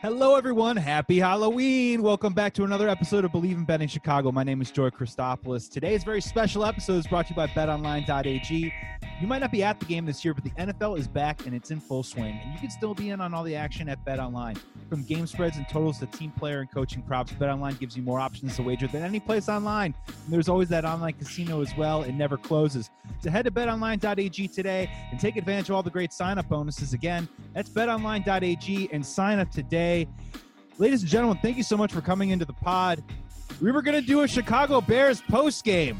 Hello, everyone. Happy Halloween. Welcome back to another episode of Bleav in Betting Chicago. My name is Joey Christopoulos. Today's very special episode is brought to you by betonline.ag. You might not be at the game this year, but the NFL is back and it's in full swing, and you can still be in on all the action at BetOnline. From game spreads and totals to team player and coaching props, BetOnline gives you more options to wager than any place online. And there's always that online casino as well. It never closes. So head to betonline.ag today and take advantage of all the great sign-up bonuses. Again, that's betonline.ag and sign up today. Ladies and gentlemen, thank you so much for coming into the pod. We were going to do a Chicago Bears post game,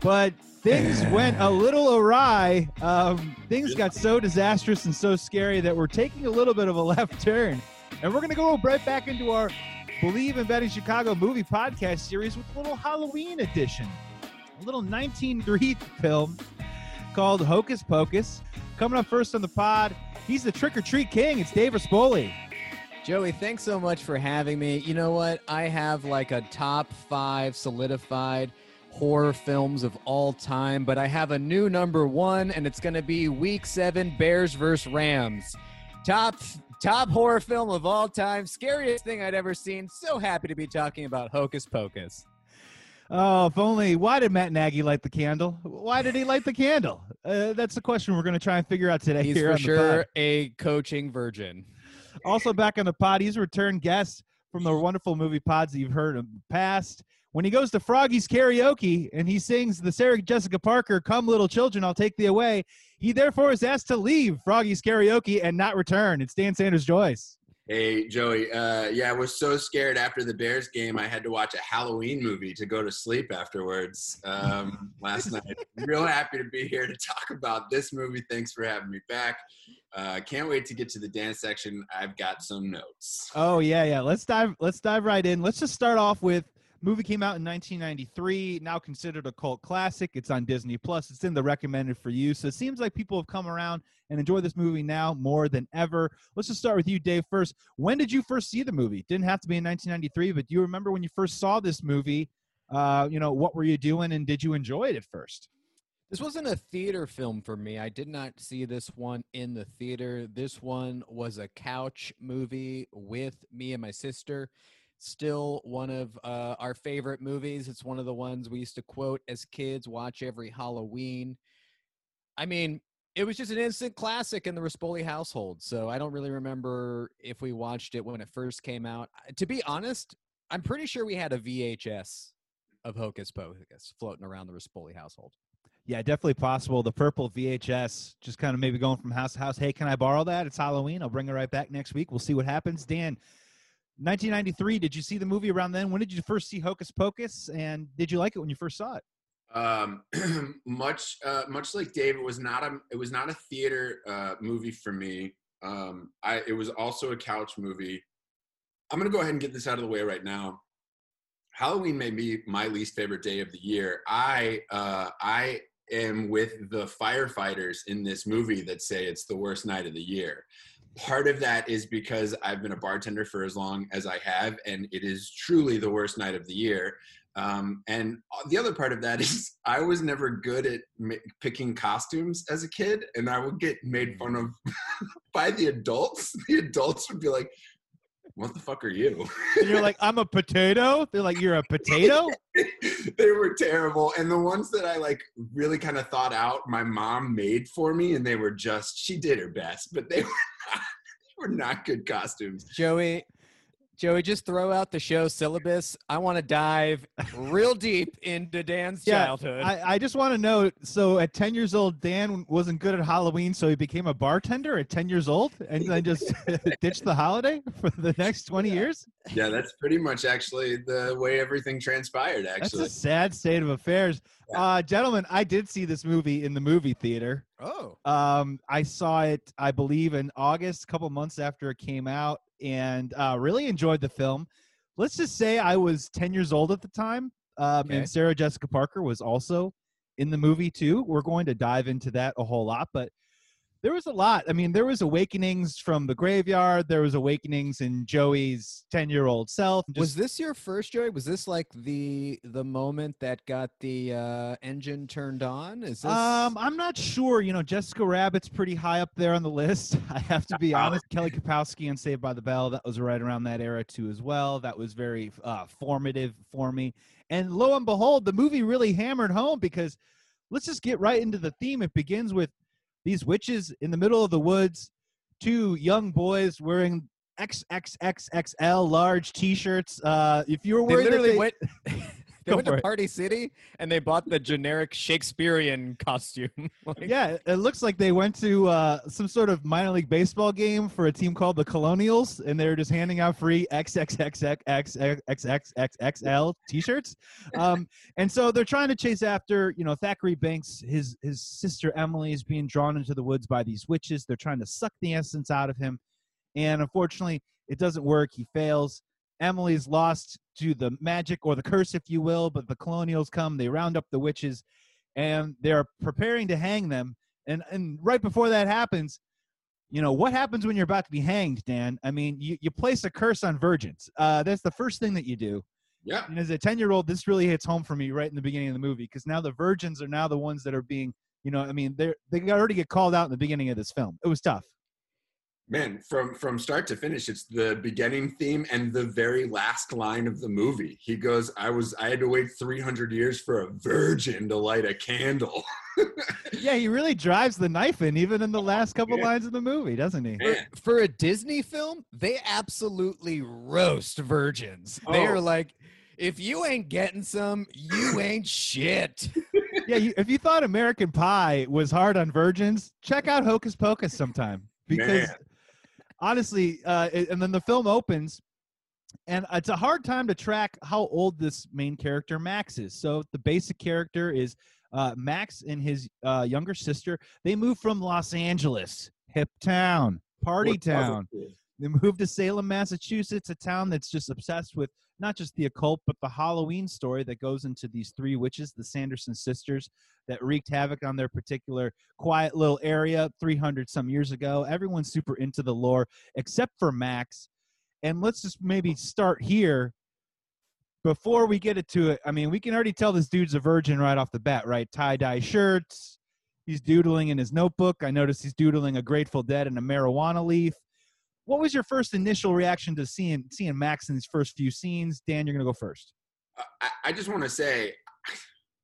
but things went a little awry. Um, things got so disastrous and so scary that we're taking a little bit of a left turn. And we're going to go right back into our Bleav in Betting Chicago movie podcast series with a little Halloween edition, a little 1903 film called Hocus Pocus. Coming up first on the pod, he's the trick or treat king. It's Dave Rispoli. Joey, thanks so much for having me. You know what? I have like a top five solidified horror films of all time, but I have a new number one, and it's going to be Week Seven Bears vs Rams. Top top horror film of all time, scariest thing I'd ever seen. So happy to be talking about Hocus Pocus. Oh, if only. Why did Matt Nagy light the candle? Why did he light the candle? Uh, that's the question we're going to try and figure out today. He's here for on the sure a coaching virgin. Also back on the pod, he's a return guest from the wonderful movie pods that you've heard in the past. When he goes to Froggy's karaoke and he sings the Sarah Jessica Parker "Come Little Children, I'll Take Thee Away," he therefore is asked to leave Froggy's karaoke and not return. It's Dan Sanders Joyce. Hey Joey, uh, yeah, I was so scared after the Bears game. I had to watch a Halloween movie to go to sleep afterwards um, last night. Real happy to be here to talk about this movie. Thanks for having me back. Uh, can't wait to get to the dance section. I've got some notes. Oh yeah, yeah. Let's dive. Let's dive right in. Let's just start off with movie came out in 1993 now considered a cult classic it's on disney plus it's in the recommended for you so it seems like people have come around and enjoy this movie now more than ever let's just start with you dave first when did you first see the movie didn't have to be in 1993 but do you remember when you first saw this movie uh, you know what were you doing and did you enjoy it at first This wasn't a theater film for me. I did not see this one in the theater. This one was a couch movie with me and my sister. Still one of uh, our favorite movies. It's one of the ones we used to quote as kids, watch every Halloween. I mean, it was just an instant classic in the Rispoli household. So I don't really remember if we watched it when it first came out. To be honest, I'm pretty sure we had a VHS of Hocus Pocus floating around the Rispoli household. Yeah definitely possible. The purple vhs just kind of maybe going from house to house. Hey can i borrow that? It's halloween. I'll bring it right back next week. We'll see what happens. Dan 1993 did you see the movie around then? When did you first see hocus pocus? And did you like it when you first saw it? Um, much, uh, much like Dave, it was not a, it was not a theater uh, movie for me. Um, I, it was also a couch movie. I'm gonna go ahead and get this out of the way right now. Halloween may be my least favorite day of the year. I, uh, I am with the firefighters in this movie that say it's the worst night of the year. Part of that is because I've been a bartender for as long as I have, and it is truly the worst night of the year. Um, and the other part of that is I was never good at ma- picking costumes as a kid, and I would get made fun of by the adults. The adults would be like, "What the fuck are you?" and you're like i'm a potato they're like you're a potato they were terrible, and the ones that I like really kind of thought out, my mom made for me, and they were just she did her best, but they were not, they were not good costumes. Joey, Joey, just throw out the show syllabus. I want to dive real deep into Dan's Yeah, childhood. I, I just want to know so at 10 years old dan wasn't good at halloween so he became a bartender at 10 years old and then just ditched the holiday for the next 20 years Yeah, that's pretty much actually the way everything transpired. Actually, that's Actually, a sad state of affairs Yeah. uh gentlemen i did see this movie in the movie theater oh, Um, I saw it, I believe, in August, a couple months after it came out, and uh, really enjoyed the film. Let's just say I was 10 years old at the time, um, Okay. and Sarah Jessica Parker was also in the movie too. We're going to dive into that a whole lot, but there was a lot. I mean, there was awakenings from the graveyard. There was awakenings in Joey's ten-year-old self. was this your first Joey? Was this like the the moment that got the uh, engine turned on? Is this Um, I'm not sure. You know, Jessica Rabbit's pretty high up there on the list. I have to be honest. Kelly Kapowski and Saved by the Bell, that was right around that era too, as well. That was very uh, formative for me. And lo and behold, the movie really hammered home because let's just get right into the theme. It begins with these witches in the middle of the woods, two young boys wearing XXXXL large T-shirts. Uh, if you were worried, that literally they- went. They Go went to it. Party City and they bought the generic Shakespearean costume. Like, yeah, it looks like they went to uh, some sort of minor league baseball game for a team called the Colonials, and they're just handing out free XXXXXXXXL T-shirts. Um, and so they're trying to chase after, you know, Thackery Binx. His his sister Emily is being drawn into the woods by these witches. They're trying to suck the essence out of him, and unfortunately, it doesn't work. He fails. Emily's lost to the magic or the curse, if you will. But the Colonials come. They round up the witches and they're preparing to hang them. And and right before that happens, you know what happens when you're about to be hanged, Dan? I mean, you, you place a curse on virgins. Uh, that's the first thing that you do. Yeah. And as a ten year old, this really hits home for me right in the beginning of the movie because now the virgins are now the ones that are being, you know, I mean, they're they already get called out in the beginning of this film. It was tough. Man, from from start to finish, it's the beginning theme and the very last line of the movie. He goes, "I was I had to wait 300 years for a virgin to light a candle." Yeah, he really drives the knife in even in the last couple Yeah. lines of the movie, doesn't he? Man, For a Disney film, they absolutely roast virgins. They are Oh. like, if you ain't getting some, you ain't shit. yeah, you, if you thought American Pie was hard on virgins, check out Hocus Pocus sometime because Man. Honestly, uh, and then the film opens, and it's a hard time to track how old this main character Max is. So the basic character is uh, Max and his uh, younger sister. They move from Los Angeles, hip town, party town. They moved to Salem, Massachusetts, a town that's just obsessed with not just the occult, but the Halloween story that goes into these three witches, the Sanderson sisters, that wreaked havoc on their particular quiet little area 300 some years ago. Everyone's super into the lore, except for Max. And let's just maybe start here before we get into it. I mean, we can already tell this dude's a virgin right off the bat, right? Tie dye shirts. He's doodling in his notebook. I notice he's doodling a Grateful Dead and a marijuana leaf what was your first initial reaction to seeing seeing Max in these first few scenes? Dan, you're gonna go first. I, I just want to say,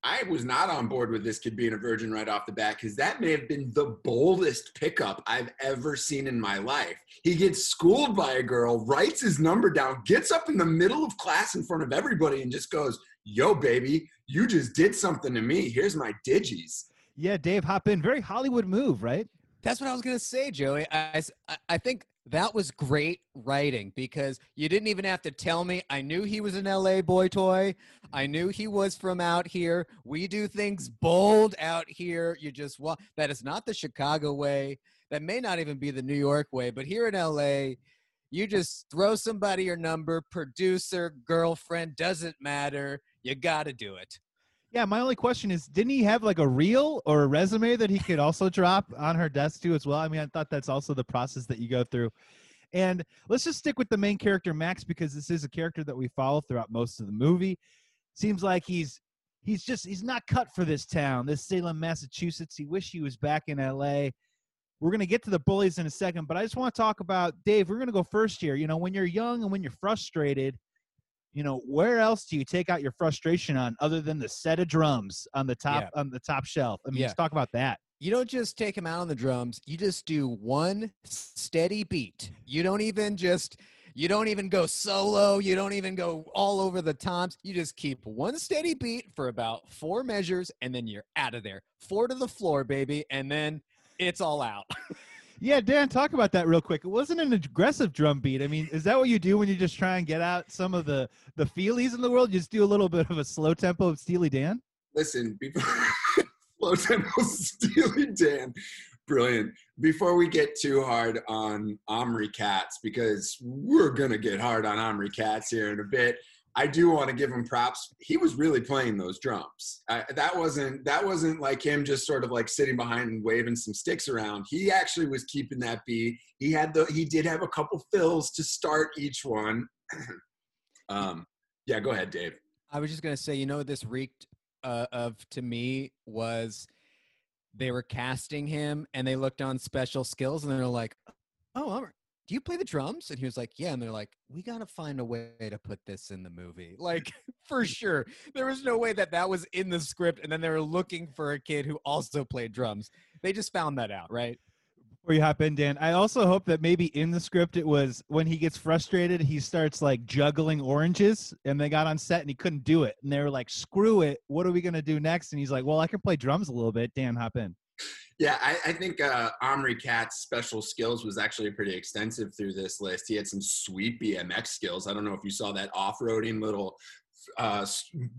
I was not on board with this kid being a virgin right off the bat because that may have been the boldest pickup I've ever seen in my life. He gets schooled by a girl, writes his number down, gets up in the middle of class in front of everybody, and just goes, "Yo, baby, you just did something to me. Here's my digis." Yeah, Dave, hop in. Very Hollywood move, right? That's what I was gonna say, Joey. I I think that was great writing because you didn't even have to tell me. I knew he was an LA boy toy. I knew he was from out here. We do things bold out here. You just That is not the Chicago way. That may not even be the New York way. But here in LA, you just throw somebody your number, producer, girlfriend, doesn't matter. You got to do it. Yeah, my only question is, didn't he have like a reel or a resume that he could also drop on her desk too as well? I mean, I thought that's also the process that you go through. And let's just stick with the main character Max because this is a character that we follow throughout most of the movie. Seems like he's he's just he's not cut for this town, this Salem, Massachusetts. He wish he was back in LA. We're gonna get to the bullies in a second, but I just want to talk about Dave. We're gonna go first here. You know, when you're young and when you're frustrated, you know, where else do you take out your frustration on other than the set of drums on the top Yeah. on the top shelf? I mean, Yeah. let's talk about that. you don't just take him out on the drums you just do one steady beat you don't even just you don't even go solo you don't even go all over the toms you just keep one steady beat for about four measures and then you're out of there four to the floor baby and then it's all out Yeah, Dan, talk about that real quick. It wasn't an aggressive drum beat. I mean, is that what you do when you just try and get out some of the the feelies in the world? You just do a little bit of a slow tempo of Steely Dan. Listen, before Flow Temple Steely Dan, brilliant. Before we get too hard on Omri Katz, because we're gonna get hard on Omri Katz here in a bit. I do want to give him props. He was really playing those drums. That wasn't that wasn't like him just sort of like sitting behind and waving some sticks around. He actually was keeping that beat. He had the he did have a couple fills to start each one. um, yeah, go ahead, Dave. I was just gonna say, you know, this reeked uh, of to me was they were casting him and they looked on special skills and they're like, "Oh, do you play the drums?" And he was like, "Yeah." And they're like, "We gotta find a way to put this in the movie, like for sure." There was no way that that was in the script, and then they were looking for a kid who also played drums. They just found that out, right? Before you hop in, Dan, I also hope that maybe in the script it was when he gets frustrated, he starts like juggling oranges, and they got on set and he couldn't do it, and they were like, "Screw it! What are we gonna do next?" And he's like, "Well, I can play drums a little bit." Dan, hop in. Yeah, I, I think uh, Omri Katz special skills was actually pretty extensive through this list. He had some sweet BMX skills. I don't know if you saw that off-roading little uh,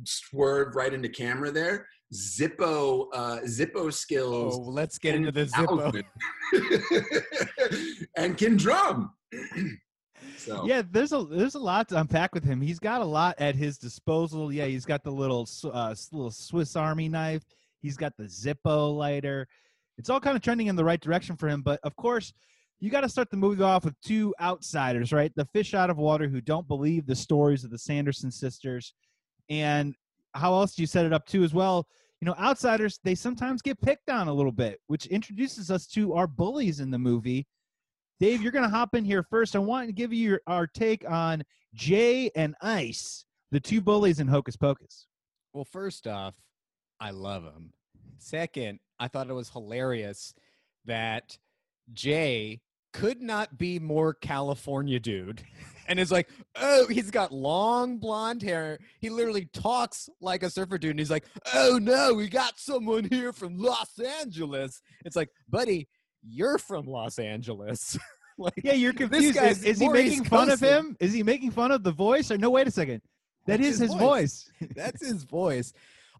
swerve right into camera there. Zippo uh, Zippo skills. Oh, let's get into the Zippo. and can drum. so yeah, there's a there's a lot to unpack with him. He's got a lot at his disposal. Yeah, he's got the little uh, little Swiss Army knife. He's got the Zippo lighter. It's all kind of trending in the right direction for him. But of course, you got to start the movie off with two outsiders, right? The fish out of water who don't believe the stories of the Sanderson sisters. And how else do you set it up too as well? You know, outsiders, they sometimes get picked on a little bit, which introduces us to our bullies in the movie. Dave, you're going to hop in here first. I want to give you your, our take on Jay and Ice, the two bullies in Hocus Pocus. Well, first off, I love them. Second, I thought it was hilarious that Jay could not be more California dude. And it's like, oh, he's got long blonde hair. He literally talks like a surfer dude. And he's like, oh no, we got someone here from Los Angeles. It's like, buddy, you're from Los Angeles. like, yeah, you're confused. Is, is he making fun of him? Is he making fun of the voice? Or no, wait a second. That That's is his, his voice. voice. That's his voice.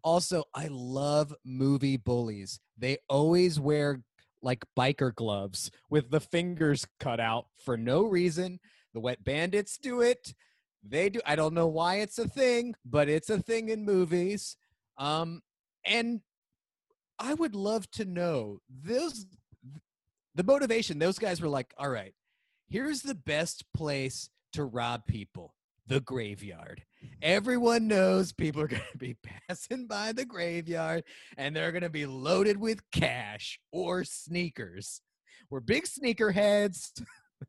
Also, I love movie bullies. They always wear like biker gloves with the fingers cut out for no reason. The wet bandits do it. They do. I don't know why it's a thing, but it's a thing in movies. Um, and I would love to know those the motivation. Those guys were like, all right, here's the best place to rob people the graveyard. Everyone knows people are going to be passing by the graveyard and they're going to be loaded with cash or sneakers. We're big sneakerheads.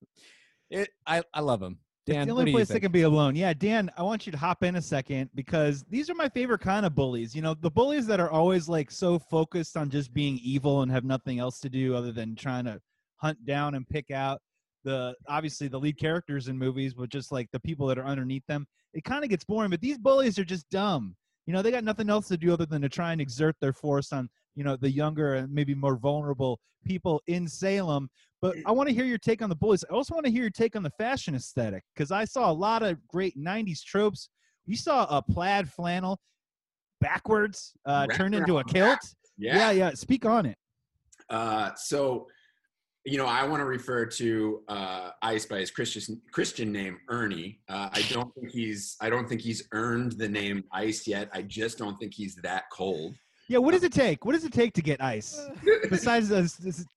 it, I, I love them. Dan, it's the only place they can be alone. Yeah, Dan, I want you to hop in a second because these are my favorite kind of bullies. You know, the bullies that are always like so focused on just being evil and have nothing else to do other than trying to hunt down and pick out the obviously the lead characters in movies, but just like the people that are underneath them. It kind of gets boring. But these bullies are just dumb. You know, they got nothing else to do other than to try and exert their force on you know the younger and maybe more vulnerable people in Salem. But I want to hear your take on the bullies. I also want to hear your take on the fashion aesthetic because I saw a lot of great '90s tropes. You saw a plaid flannel backwards uh, turned into a kilt. Yeah. yeah, yeah. Speak on it. Uh, so you know, I want to refer to uh, Ice by his Christian Christian name, Ernie. Uh, I don't think he's I don't think he's earned the name Ice yet. I just don't think he's that cold. Yeah, what does it take? What does it take to get ice besides uh,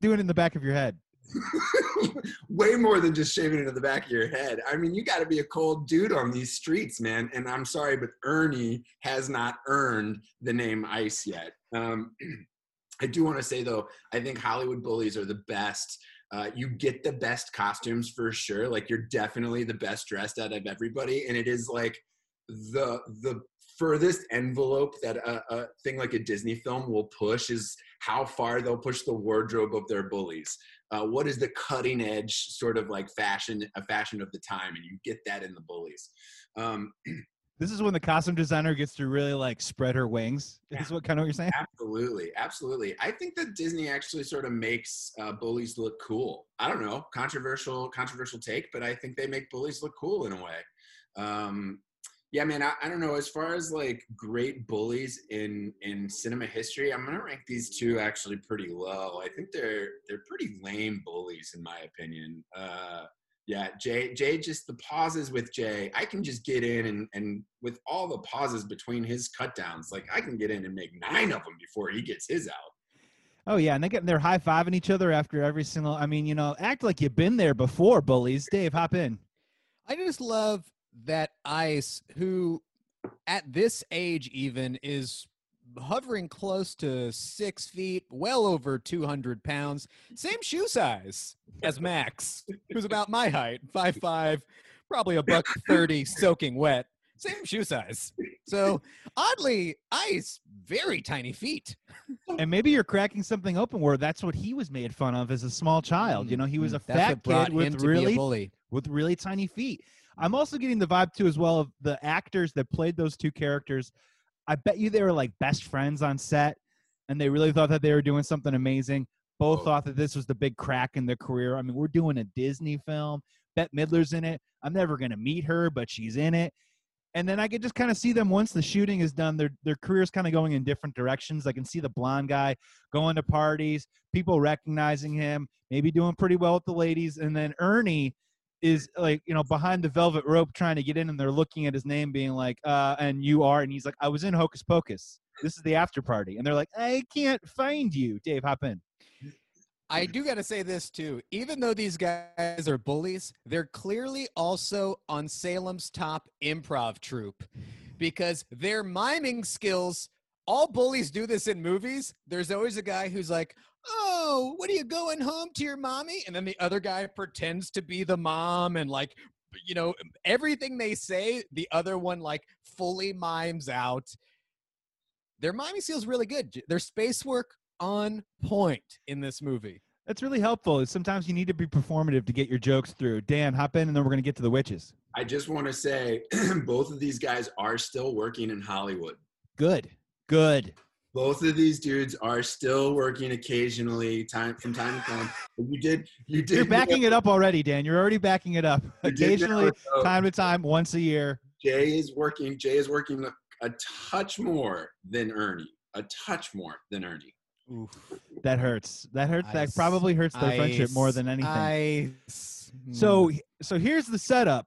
doing it in the back of your head? Way more than just shaving it in the back of your head. I mean, you got to be a cold dude on these streets, man. And I'm sorry, but Ernie has not earned the name Ice yet. Um, I do want to say though, I think Hollywood bullies are the best. Uh, you get the best costumes for sure. Like you're definitely the best dressed out of everybody, and it is like the the furthest envelope that a, a, thing like a Disney film will push is how far they'll push the wardrobe of their bullies. Uh, what is the cutting edge sort of like fashion, a fashion of the time, and you get that in the bullies. Um, This is when the costume designer gets to really like spread her wings. Yeah. Is what kind of what you're saying? Absolutely, absolutely. I think that Disney actually sort of makes uh, bullies look cool. I don't know, controversial, controversial take, but I think they make bullies look cool in a way. Um, yeah, man, I, I don't know. As far as like great bullies in in cinema history, I'm gonna rank these two actually pretty low. I think they're they're pretty lame bullies in my opinion. Uh, Yeah, Jay. Jay just the pauses with Jay. I can just get in and and with all the pauses between his cut downs, like I can get in and make nine of them before he gets his out. Oh yeah, and they get they're high fiving each other after every single. I mean, you know, act like you've been there before, bullies. Dave, hop in. I just love that Ice, who at this age even is hovering close to six feet, well over 200 pounds, same shoe size as Max, who's about my height, five five, probably a buck 30, soaking wet. Same shoe size. So oddly, Ice, very tiny feet. And maybe you're cracking something open where that's what he was made fun of as a small child. You know, he was a Mm, That's fat kid with a really bully. with really tiny feet. I'm also getting the vibe too as well of the actors that played those two characters. I bet you they were like best friends on set and they really thought that they were doing something amazing. Both Oh. thought that this was the big crack in their career. I mean, we're doing a Disney film. Bette Midler's in it. I'm never going to meet her, but she's in it. And then I could just kind of see them once the shooting is done, their their careers kind of going in different directions. I can see the blonde guy going to parties, people recognizing him, maybe doing pretty well with the ladies, and then Ernie is like you know behind the velvet rope trying to get in and they're looking at his name being like uh and you are and he's like i was in hocus pocus this is the after party and they're like i can't find you dave hop in I do got to say this too. Even though these guys are bullies, they're clearly also on Salem's top improv troupe because their miming skills. All bullies do this in movies. There's always a guy who's like, "Oh, what are you going home to your mommy?" And then the other guy pretends to be the mom and like, you know, everything they say, the other one like fully mimes out. Their miming skills really good. J- Their space work on point in this movie. that's really helpful sometimes you need to be performative to get your jokes through dan hop in and then we're going to get to the witches I just want to say, both of these guys are still working in Hollywood. good good Both of these dudes are still working occasionally, time from time to time. But you did, you did. you're backing it up already dan you're already backing it up occasionally know, time to time once a year Jay is working. Jay is working a, a touch more than Ernie. A touch more than Ernie. that hurts that hurts that probably hurts their friendship more than anything Ice. So hmm. so here's the setup.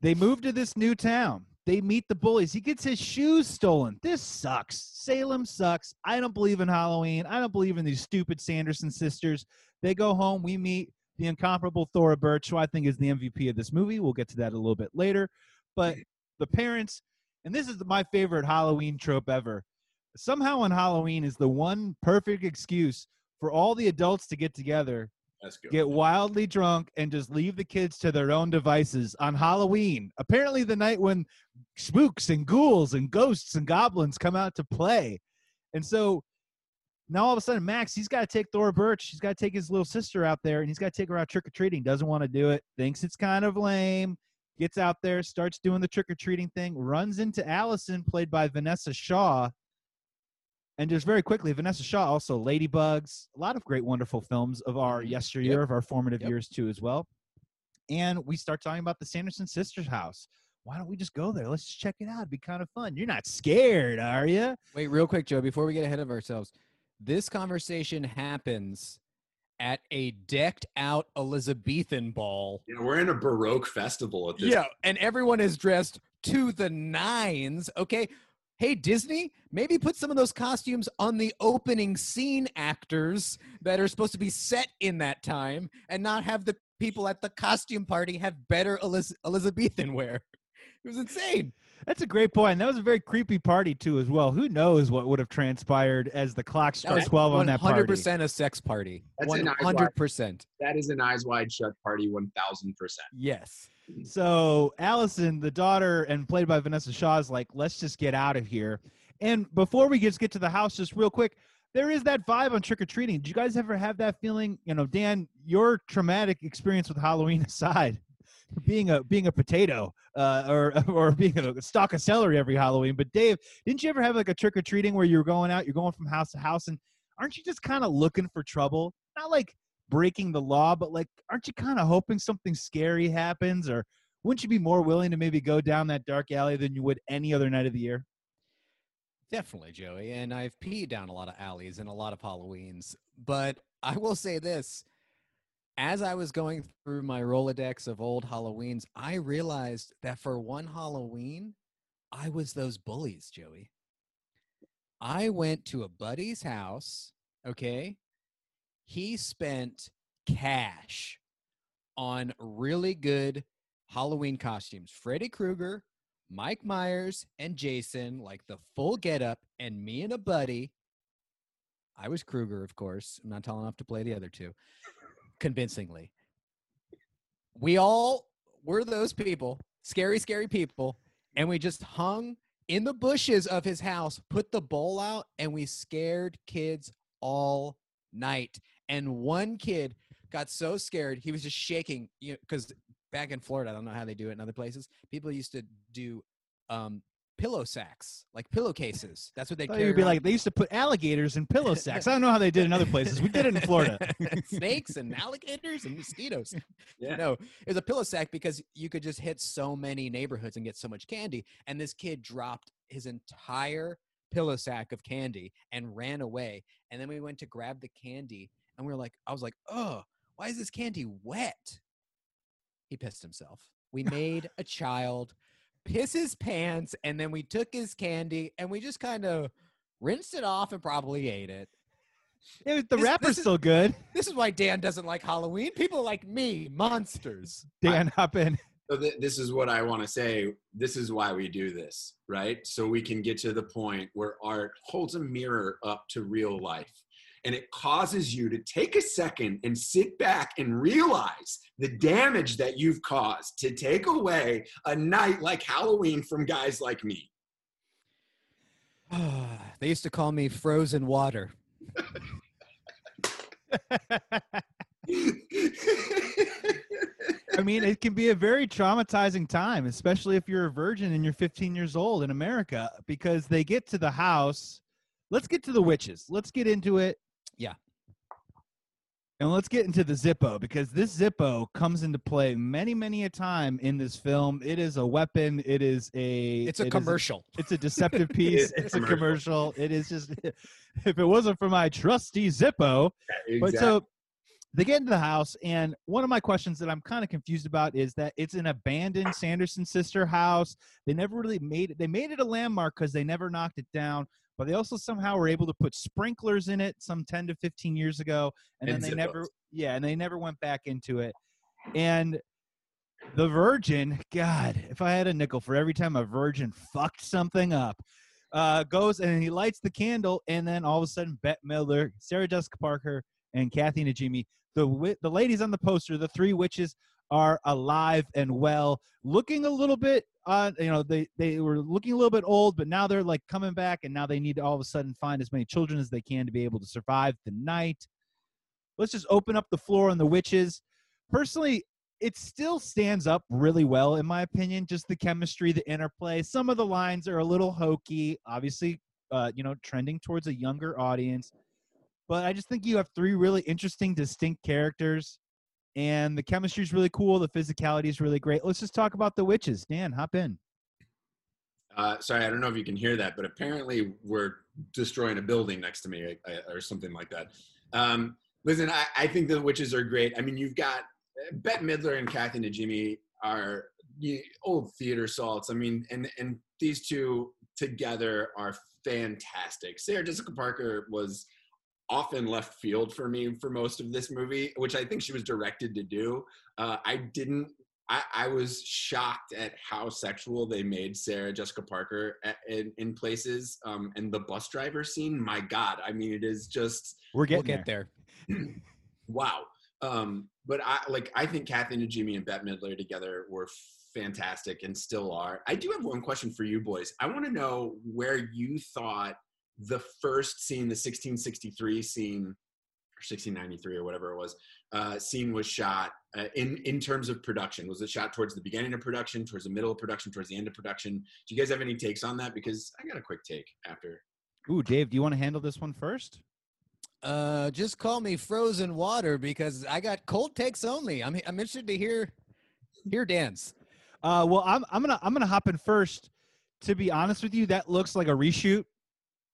They move to this new town. They meet the bullies. He gets his shoes stolen. This sucks. Salem sucks. I don't believe in Halloween. I don't believe in these stupid Sanderson sisters. They go home. We meet the incomparable Thora Birch, who I think is the MVP of this movie. We'll get to that a little bit later. But the parents, and this is my favorite Halloween trope ever. Somehow on Halloween is the one perfect excuse for all the adults to get together. Get wildly drunk and just leave the kids to their own devices on Halloween. Apparently, the night when spooks and ghouls and ghosts and goblins come out to play. And so now all of a sudden, Max, he's got to take Thora Birch. He's got to take his little sister out there and he's got to take her out trick or treating. Doesn't want to do it. Thinks it's kind of lame. Gets out there, starts doing the trick or treating thing, runs into Allison, played by Vinessa Shaw. And just very quickly, Vinessa Shaw also Ladybugs, a lot of great, wonderful films of our Mhm. yesteryear, Yep. of our formative Yep. years too, as well. And we start talking about the Sanderson sisters' house. Why don't we just go there? Let's just check it out. It'd be kind of fun. You're not scared, are you? Wait, real quick, Joe, before we get ahead of ourselves. This conversation happens at a decked out Elizabethan ball. You know, we're in a Baroque festival at this. Yeah, and everyone is dressed to the nines. Okay. Hey, Disney, maybe put some of those costumes on the opening scene actors that are supposed to be set in that time and not have the people at the costume party have better Eliz- Elizabethan wear. It was insane. That's a great point. And that was a very creepy party too, as well. Who knows what would have transpired as the clock struck twelve on that party? 100% a sex party. That's an eyes 100%. That is an eyes wide shut party, one thousand percent. Yes. So Allison, the daughter, and played by Vinessa Shaw, is like, let's just get out of here. And before we just get to the house, just real quick, there is that vibe on trick or treating. Did you guys ever have that feeling? You know, Dan, your traumatic experience with Halloween aside, being a being a potato uh, or or being a stalk of celery every Halloween. But Dave, didn't you ever have like a trick or treating where you're going out, you're going from house to house, and aren't you just kind of looking for trouble? Not like breaking the law, but like, aren't you kind of hoping something scary happens, or wouldn't you be more willing to maybe go down that dark alley than you would any other night of the year? Definitely, Joey. And I've peed down a lot of alleys and a lot of Halloweens. But I will say this as I was going through my Rolodex of old Halloweens, I realized that for one Halloween, I was those bullies, Joey. I went to a buddy's house, okay? He spent cash on really good Halloween costumes. Freddy Krueger, Mike Myers, and Jason, like the full getup, and me and a buddy. I was Krueger, of course. I'm not tall enough to play the other two convincingly. We all were those people, scary, scary people, and we just hung in the bushes of his house, put the bowl out, and we scared kids all night. And one kid got so scared he was just shaking. You know, because back in Florida, I don't know how they do it in other places. People used to do um, pillow sacks, like pillowcases. That's what they. I thought carried you'd be around. like they used to put alligators in pillow sacks. I don't know how they did in other places. We did it in Florida. snakes and alligators and mosquitoes. Yeah. No, it was a pillow sack because you could just hit so many neighborhoods and get so much candy. And this kid dropped his entire pillow sack of candy and ran away. And then we went to grab the candy and we were like, I was like, oh, why is this candy wet? He pissed himself. We made a child piss his pants and then we took his candy and we just kind of rinsed it off and probably ate it. It was, the This- rapper's this is- still good. This is why Dan doesn't like Halloween. People like me, monsters. Dan, hop in. So th- this is what I want to say. This is why we do this, right? So we can get to the point where art holds a mirror up to real life. And it causes you to take a second and sit back and realize the damage that you've caused to take away a night like Halloween from guys like me. they used to call me frozen water. I mean, it can be a very traumatizing time, especially if you're a virgin and you're 15 years old in America, because they get to the house. Let's get to the witches. Let's get into it. Yeah. And let's get into the Zippo because this Zippo comes into play many, many a time in this film. It is a weapon. It is a. It's a it is commercial. it's a deceptive piece. is a it's a commercial. commercial. It is just. If it wasn't for my trusty Zippo, but so they get into the house, and one of my questions that I'm kind of confused about is that it's an abandoned Sanderson sister house. They never really made it. They made it a landmark because they never knocked it down, but they also somehow were able to put sprinklers in it some 10 to 15 years ago, and, And then they never, yeah, and they never went back into it. And the Virgin, God, if I had a nickel for every time a Virgin fucked something up, uh, goes and he lights the candle, and then all of a sudden, Bette Midler, Sarah Jessica Parker, and Kathy Najimy, the the ladies on the poster, the three witches, are alive and well, looking a little bit. Uh, you know, they they were looking a little bit old, but now they're like coming back, and now they need to all of a sudden find as many children as they can to be able to survive the night. Let's just open up the floor on the witches. Personally, it still stands up really well in my opinion. Just the chemistry, the interplay. Some of the lines are a little hokey, obviously, uh, you know, trending towards a younger audience. But I just think you have three really interesting, distinct characters, and the chemistry is really cool. The physicality is really great. Let's just talk about the witches. Dan, hop in. Uh, sorry, I don't know if you can hear that, but apparently we're destroying a building next to me uh, or something like that. Um, listen, I, I think the witches are great. I mean, you've got uh, Bette Midler and Kathy Najimy are old theater salts. I mean, and and these two together are fantastic. Sarah Jessica Parker was often left field for me for most of this movie, which I think she was directed to do. Uh, I didn't. I, I was shocked at how sexual they made Sarah Jessica Parker at, in, in places. Um, and the bus driver scene, my God, I mean, it is just We're getting We'll get there. there. wow. Um, but I like I think Kathy Najimy and Bette Midler together were fantastic and still are. I do have one question for you boys. I want to know where you thought the first scene, the 1663 scene, or 1693 or whatever it was, uh, scene was shot uh, in in terms of production. Was it shot towards the beginning of production, towards the middle of production, towards the end of production? Do you guys have any takes on that? Because I got a quick take after. Ooh, Dave, do you want to handle this one first? Uh, just call me frozen water because I got cold takes only. I'm I'm interested to hear hear Dan's. Uh, well, I'm I'm gonna I'm gonna hop in first. To be honest with you, that looks like a reshoot,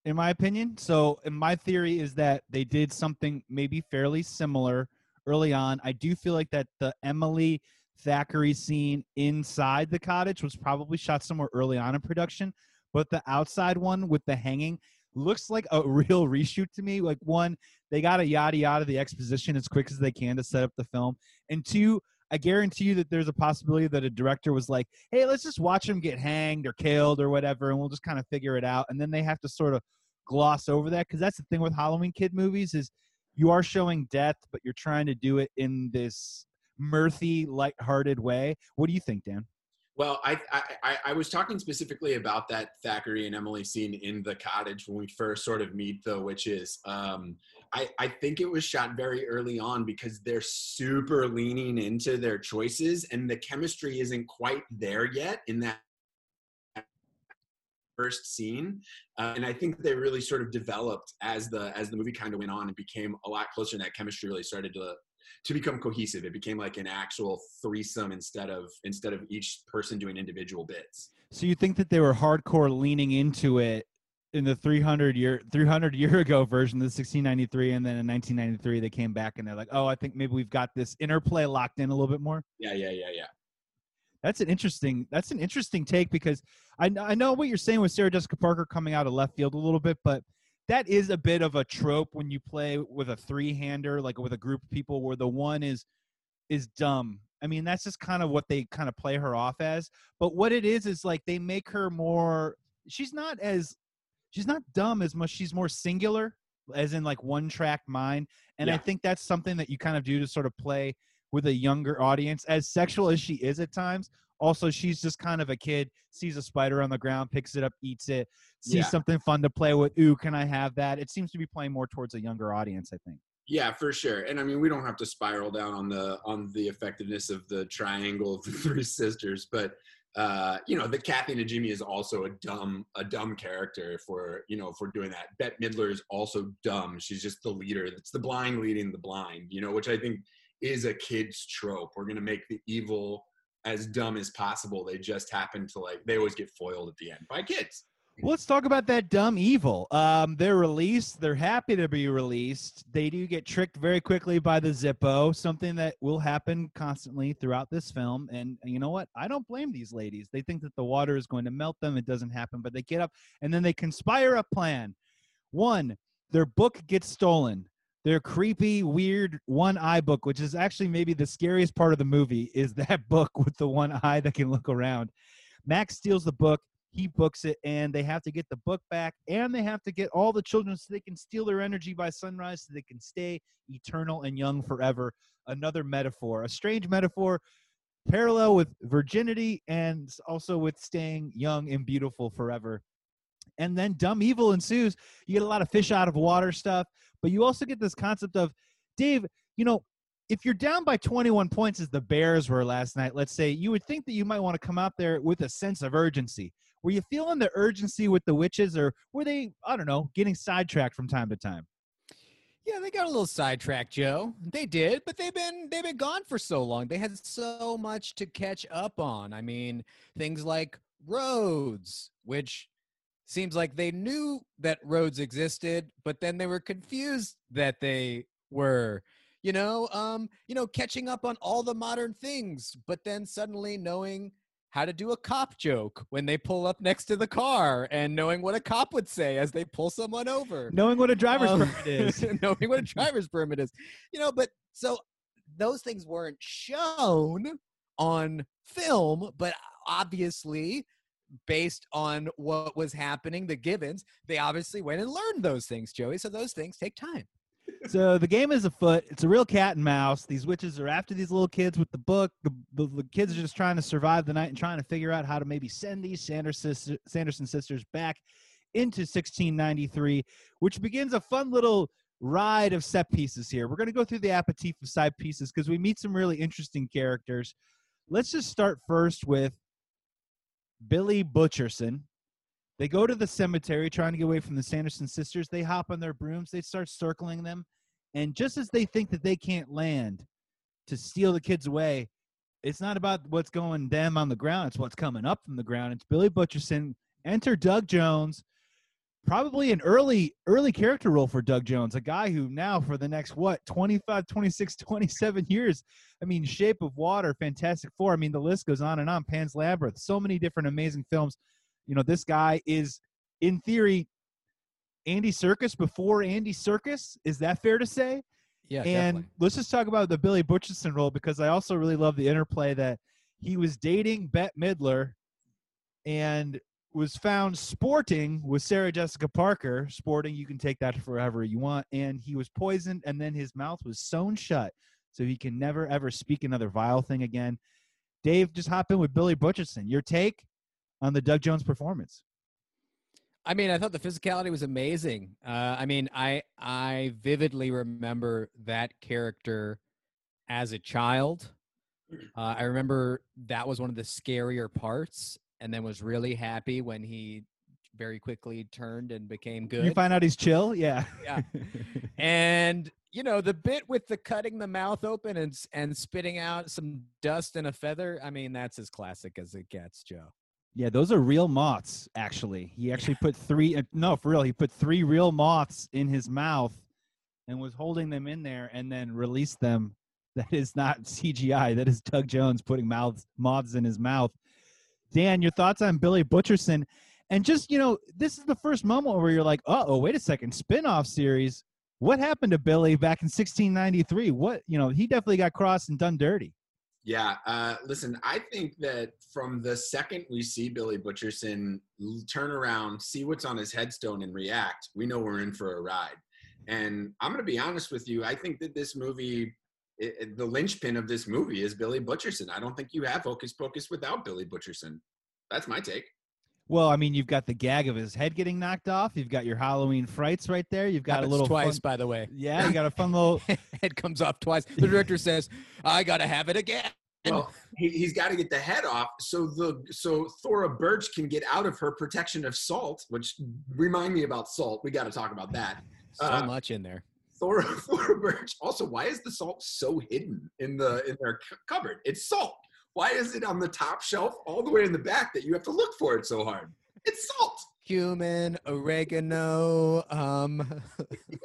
in my opinion. So, my theory is that they did something maybe fairly similar early on. I do feel like that the Emily Thackery scene inside the cottage was probably shot somewhere early on in production, but the outside one with the hanging looks like a real reshoot to me. Like one, they got a yada yada the exposition as quick as they can to set up the film, and two, I guarantee you that there's a possibility that a director was like, "Hey, let's just watch him get hanged or killed or whatever, and we'll just kind of figure it out." And then they have to sort of gloss over that because that's the thing with Halloween kid movies is you are showing death, but you're trying to do it in this mirthy, light-hearted way. What do you think, Dan? Well, I, I I was talking specifically about that Thackery and Emily scene in the cottage when we first sort of meet the witches. Um, I I think it was shot very early on because they're super leaning into their choices, and the chemistry isn't quite there yet in that first scene uh, and i think they really sort of developed as the as the movie kind of went on and became a lot closer and that chemistry really started to to become cohesive. It became like an actual threesome instead of instead of each person doing individual bits. So you think that they were hardcore leaning into it in the 300 year 300 year ago version of the 1693 and then in 1993 they came back and they're like oh i think maybe we've got this interplay locked in a little bit more. Yeah yeah yeah yeah. That's an interesting that's an interesting take because I, I know what you're saying with Sarah Jessica Parker coming out of left field a little bit, but that is a bit of a trope when you play with a three hander, like with a group of people where the one is is dumb. I mean, that's just kind of what they kind of play her off as. But what it is is like they make her more she's not as she's not dumb as much, she's more singular, as in like one track mind. And yeah. I think that's something that you kind of do to sort of play with a younger audience, as sexual as she is at times. Also, she's just kind of a kid, sees a spider on the ground, picks it up, eats it, sees yeah. something fun to play with. Ooh, can I have that? It seems to be playing more towards a younger audience, I think. Yeah, for sure. And I mean, we don't have to spiral down on the on the effectiveness of the triangle of the three sisters, but uh, you know, the Kathy Najimy is also a dumb, a dumb character for, you know, for doing that. Bette Midler is also dumb. She's just the leader. It's the blind leading the blind, you know, which I think is a kid's trope. We're gonna make the evil as dumb as possible. They just happen to like they always get foiled at the end by kids. let's talk about that dumb evil. Um, they're released. They're happy to be released. They do get tricked very quickly by the Zippo, something that will happen constantly throughout this film. And you know what? I don't blame these ladies. They think that the water is going to melt them. It doesn't happen, but they get up and then they conspire a plan. One, their book gets stolen their creepy, weird one eye book, which is actually maybe the scariest part of the movie, is that book with the one eye that can look around. Max steals the book, he books it, and they have to get the book back, and they have to get all the children so they can steal their energy by sunrise so they can stay eternal and young forever. Another metaphor, a strange metaphor, parallel with virginity and also with staying young and beautiful forever and then dumb evil ensues. You get a lot of fish out of water stuff, but you also get this concept of Dave, you know, if you're down by 21 points as the Bears were last night, let's say, you would think that you might want to come out there with a sense of urgency. Were you feeling the urgency with the witches, or were they, I don't know, getting sidetracked from time to time? Yeah, they got a little sidetracked, Joe. They did, but they've been they've been gone for so long. They had so much to catch up on. I mean, things like roads, which seems like they knew that roads existed, but then they were confused that they were, you know, um, you know, catching up on all the modern things, but then suddenly knowing how to do a cop joke when they pull up next to the car and knowing what a cop would say as they pull someone over. Knowing what a driver's um, permit is. knowing what a driver's permit is. You know, but so those things weren't shown on film, but obviously based on what was happening, the givens, they obviously went and learned those things, Joey. So those things take time. so the game is afoot. It's a real cat and mouse. These witches are after these little kids with the book. The, the, the kids are just trying to survive the night and trying to figure out how to maybe send these Sanderson, Sanderson sisters back into 1693, which begins a fun little ride of set pieces here. We're going to go through the aperitif of side pieces because we meet some really interesting characters. Let's just start first with Billy Butcherson. They go to the cemetery trying to get away from the Sanderson sisters. They hop on their brooms. They start circling them. And just as they think that they can't land to steal the kids away, it's not about what's going them on the ground. It's what's coming up from the ground. It's Billy Butcherson. Enter Doug Jones. Probably an early early character role for Doug Jones, a guy who now for the next what 25, 26, 27 years, I mean, Shape of Water, Fantastic Four, I mean, the list goes on and on. Pan's Labyrinth, so many different amazing films. You know, this guy is in theory Andy Serkis before Andy Serkis. Is that fair to say? Yeah, and definitely. let's just talk about the Billy Butcherson role because I also really love the interplay that he was dating Bette Midler and was found sporting with Sarah Jessica Parker. Sporting, you can take that forever you want. And he was poisoned, and then his mouth was sewn shut, so he can never ever speak another vile thing again. Dave, just hop in with Billy Butcherson. Your take on the Doug Jones performance? I mean, I thought the physicality was amazing. Uh, I mean, I I vividly remember that character as a child. Uh, I remember that was one of the scarier parts, and then was really happy when he very quickly turned and became good. You find out he's chill, yeah, Yeah. and you know the bit with the cutting the mouth open and and spitting out some dust and a feather. I mean, that's as classic as it gets, Joe. Yeah, those are real moths. Actually, he actually put three. uh, No, for real, he put three real moths in his mouth, and was holding them in there, and then released them. That is not CGI. That is Doug Jones putting mouths moths in his mouth. Dan, your thoughts on Billy Butcherson? And just you know, this is the first moment where you're like, "Uh oh, wait a second, spin-off series. What happened to Billy back in 1693? What you know, he definitely got crossed and done dirty." Yeah, uh, listen, I think that from the second we see Billy Butcherson turn around, see what's on his headstone, and react, we know we're in for a ride. And I'm going to be honest with you. I think that this movie, it, it- the linchpin of this movie is Billy Butcherson. I don't think you have Hocus Pocus without Billy Butcherson. That's my take. Well, I mean, you've got the gag of his head getting knocked off. You've got your Halloween frights right there. You've got Happens a little twice, fun- by the way. Yeah, you got a fun little. Head comes off twice. The director says, "I gotta have it again." Well, he, he's got to get the head off so the so Thora Birch can get out of her protection of salt. Which remind me about salt. We got to talk about that. So Uh, much in there. Thora, Thora Birch. Also, why is the salt so hidden in the in their cu- cupboard? It's salt. Why is it on the top shelf all the way in the back that you have to look for it so hard? It's salt. Cumin, oregano. Um,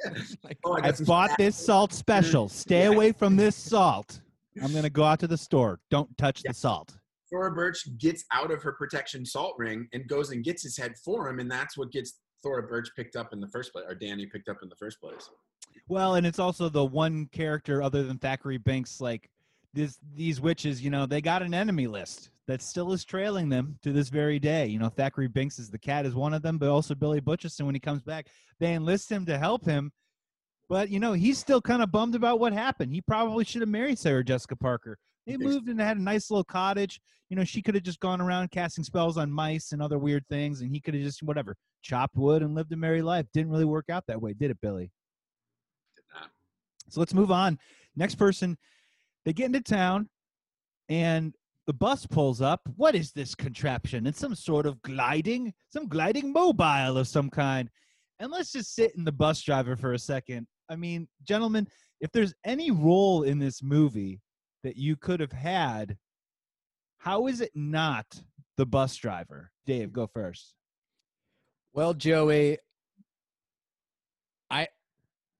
like, Oh, I I bought this salt special. Stay Yeah. away from this salt. I'm gonna go out to the store. Don't touch Yeah. the salt. Thora Birch gets out of her protection salt ring and goes and gets his head for him, and that's what gets Thora Birch picked up in the first place, or Danny picked up in the first place. Well, and it's also the one character other than Thackery Binx, like this these witches, you know, they got an enemy list that still is trailing them to this very day. You know, Thackery Binx is the cat is one of them, but also Billy Butcherson when he comes back, they enlist him to help him. But you know, he's still kind of bummed about what happened. He probably should have married Sarah Jessica Parker. They moved and had a nice little cottage. You know, she could have just gone around casting spells on mice and other weird things, and he could have just whatever chopped wood and lived a merry life. Didn't really work out that way, did it, Billy? So let's move on. Next person, they get into town and the bus pulls up. What is this contraption? It's some sort of gliding, some gliding mobile of some kind. And let's just sit in the bus driver for a second. I mean, gentlemen, if there's any role in this movie that you could have had, how is it not the bus driver? Dave, go first. well, Joey, I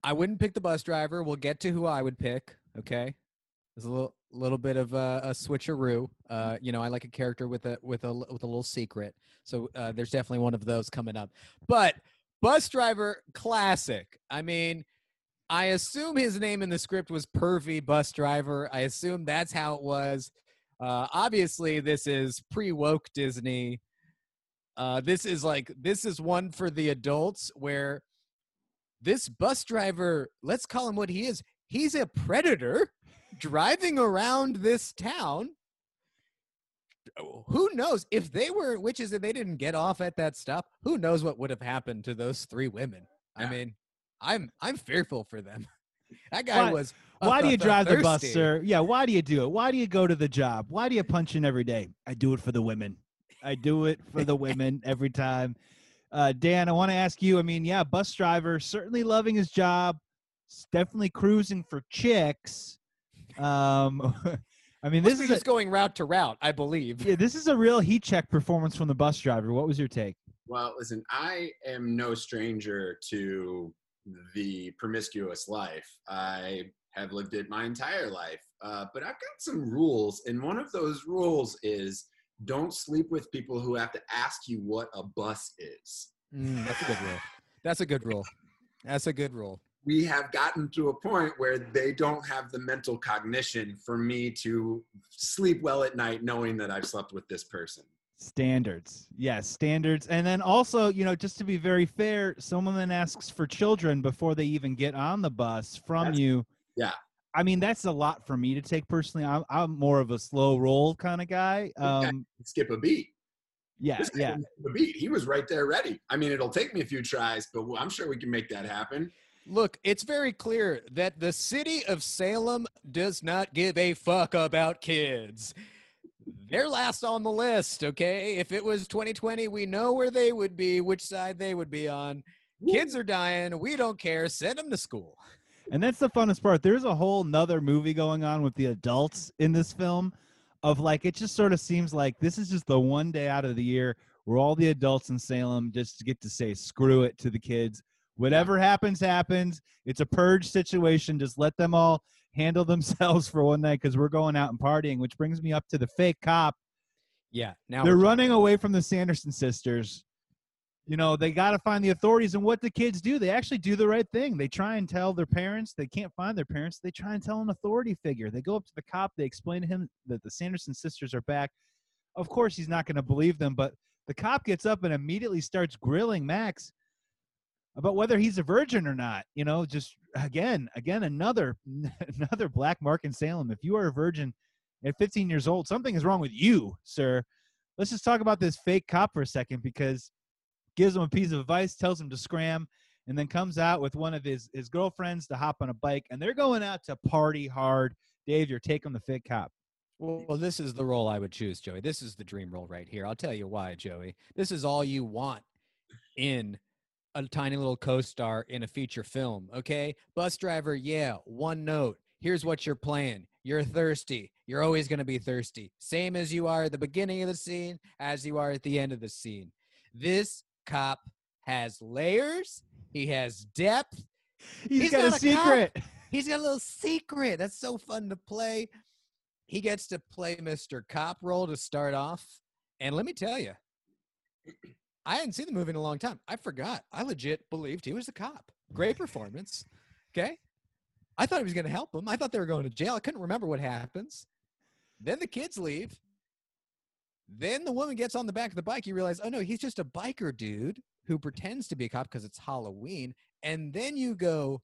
I wouldn't pick the bus driver. We'll get to who I would pick. Okay, there's a little little bit of a, a switcheroo. Uh, you know, I like a character with a with a with a little secret. So uh, there's definitely one of those coming up. But bus driver, classic. I mean. I assume his name in the script was Pervy Bus Driver. I assume that's how it was. Uh, obviously, this is pre woke Disney. Uh, this is like this is one for the adults where this bus driver, let's call him what he is. He's a predator driving around this town. Who knows if they were witches and they didn't get off at that stop? Who knows what would have happened to those three women? I mean, I'm I'm fearful for them. That guy Why- was. Why do you drive the bus, sir? Yeah, why do you do it? Why do you go to the job? Why do you punch in every day? I do it for the women. I do it for the women every time. Uh, Dan, I want to ask you. I mean, yeah, bus driver, certainly loving his job, definitely cruising for chicks. Um, I mean, this be is a, just going route to route, I believe. yeah, this is a real heat check performance from the bus driver. What was your take? Well, listen, I am no stranger to the promiscuous life. I have lived it my entire life, uh, but I've got some rules, and one of those rules is don't sleep with people who have to ask you what a bus is. Mm, that's a good rule. That's a good rule. That's a good rule. We have gotten to a point where they don't have the mental cognition for me to sleep well at night knowing that I've slept with this person. Standards. Yes, standards. And then also, you know, just to be very fair, someone then asks for children before they even get on the bus from That's- you. yeah. I mean, that's a lot for me to take personally. I'm, I'm more of a slow roll kind of guy. Um, Skip a beat. yeah, This yeah. didn't skip a beat. He was right there ready. I mean, it'll take me a few tries, but I'm sure we can make that happen. Look, it's very clear that the city of Salem does not give a fuck about kids. They're last on the list, okay? If it was 2020, we know where they would be, which side they would be on. Kids are dying. We don't care. Send them to school. And that's the funnest part. There's a whole nother movie going on with the adults in this film of like it just sort of seems like this is just the one day out of the year where all the adults in Salem just get to say screw it to the kids. Whatever happens, happens. It's a purge situation. Just let them all handle themselves for one night because we're going out and partying, which brings me up to the fake cop. Yeah. Now They're running away from the Sanderson sisters. You know, they got to find the authorities. And what the kids do, they actually do the right thing. They try and tell their parents. They can't find their parents. They try and tell an authority figure. They go up to the cop. They explain to him that the Sanderson sisters are back. Of course, he's not going to believe them, but the cop gets up and immediately starts grilling Max about whether he's a virgin or not. You know, just again, again, another another black mark in Salem. If you are a virgin at 15 years old, something is wrong with you, sir. Let's just talk about this fake cop for a second because gives him a piece of advice, tells him to scram, and then comes out with one of his his girlfriends to hop on a bike, and they're going out to party hard. Dave, your take on the fake cop? Well, well, this is the role I would choose, Joey. This is the dream role right here. I'll tell you why, Joey. This is all you want in a tiny little co-star in a feature film. Okay, bus driver. Yeah, one note. Here's what you're playing. You're thirsty. You're always going to be thirsty. Same as you are at the beginning of the scene, as you are at the end of the scene. This cop has layers. He has depth. He's He's got a a cop. secret. He's got a little secret. That's so fun to play. He gets to play Mr. Cop role to start off. And let me tell you, I hadn't seen the movie in a long time. I forgot. I legit believed he was a cop. Great performance. Okay. I thought he was going to help him. I thought they were going to jail. I couldn't remember what happens. Then the kids leave. Then the woman gets on the back of the bike. You realize, oh no, he's just a biker dude who pretends to be a cop because it's Halloween. And then you go,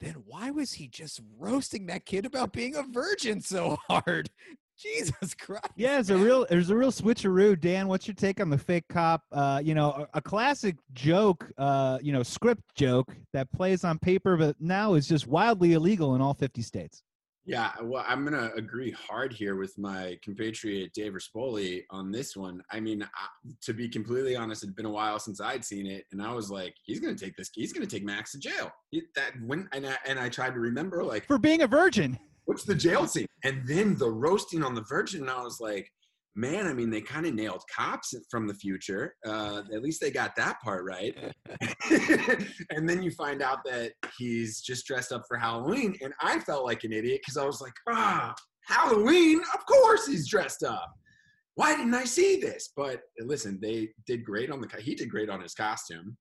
then why was he just roasting that kid about being a virgin so hard? Jesus Christ. Yeah, it's a real there's a real switcheroo. Dan, what's your take on the fake cop? Uh, you know, a, a classic joke, uh, you know, script joke that plays on paper, but now is just wildly illegal in all 50 states. Yeah, well, I'm gonna agree hard here with my compatriot Dave Rispoli on this one. I mean, I, to be completely honest, it'd been a while since I'd seen it, and I was like, he's gonna take this, he's gonna take Max to jail. He, that when and I, and I tried to remember like For being a virgin. what's the jail scene, and then the roasting on the Virgin, and I was like, man, I mean, they kind of nailed cops from the future. Uh, at least they got that part right. and then you find out that he's just dressed up for Halloween, and I felt like an idiot because I was like, ah, Halloween? Of course he's dressed up. Why didn't I see this? But listen, they did great on the. He did great on his costume.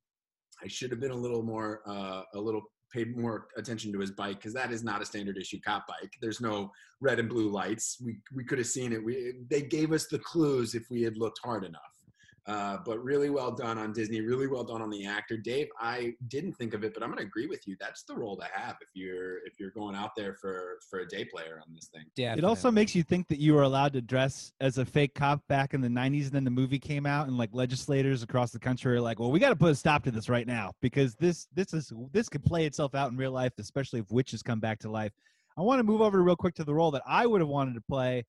I should have been a little more, uh, a little paid more attention to his bike because that is not a standard issue cop bike. There's no red and blue lights. We we could have seen it. We they gave us the clues if we had looked hard enough. Uh, but really well done on Disney. Really well done on the actor, Dave. I didn't think of it, but I'm going to agree with you. That's the role to have if you're if you're going out there for for a day player on this thing. Yeah. It also makes you think that you were allowed to dress as a fake cop back in the 90s, and then the movie came out, and like legislators across the country are like, "Well, we got to put a stop to this right now because this this is this could play itself out in real life, especially if witches come back to life." I want to move over real quick to the role that I would have wanted to play.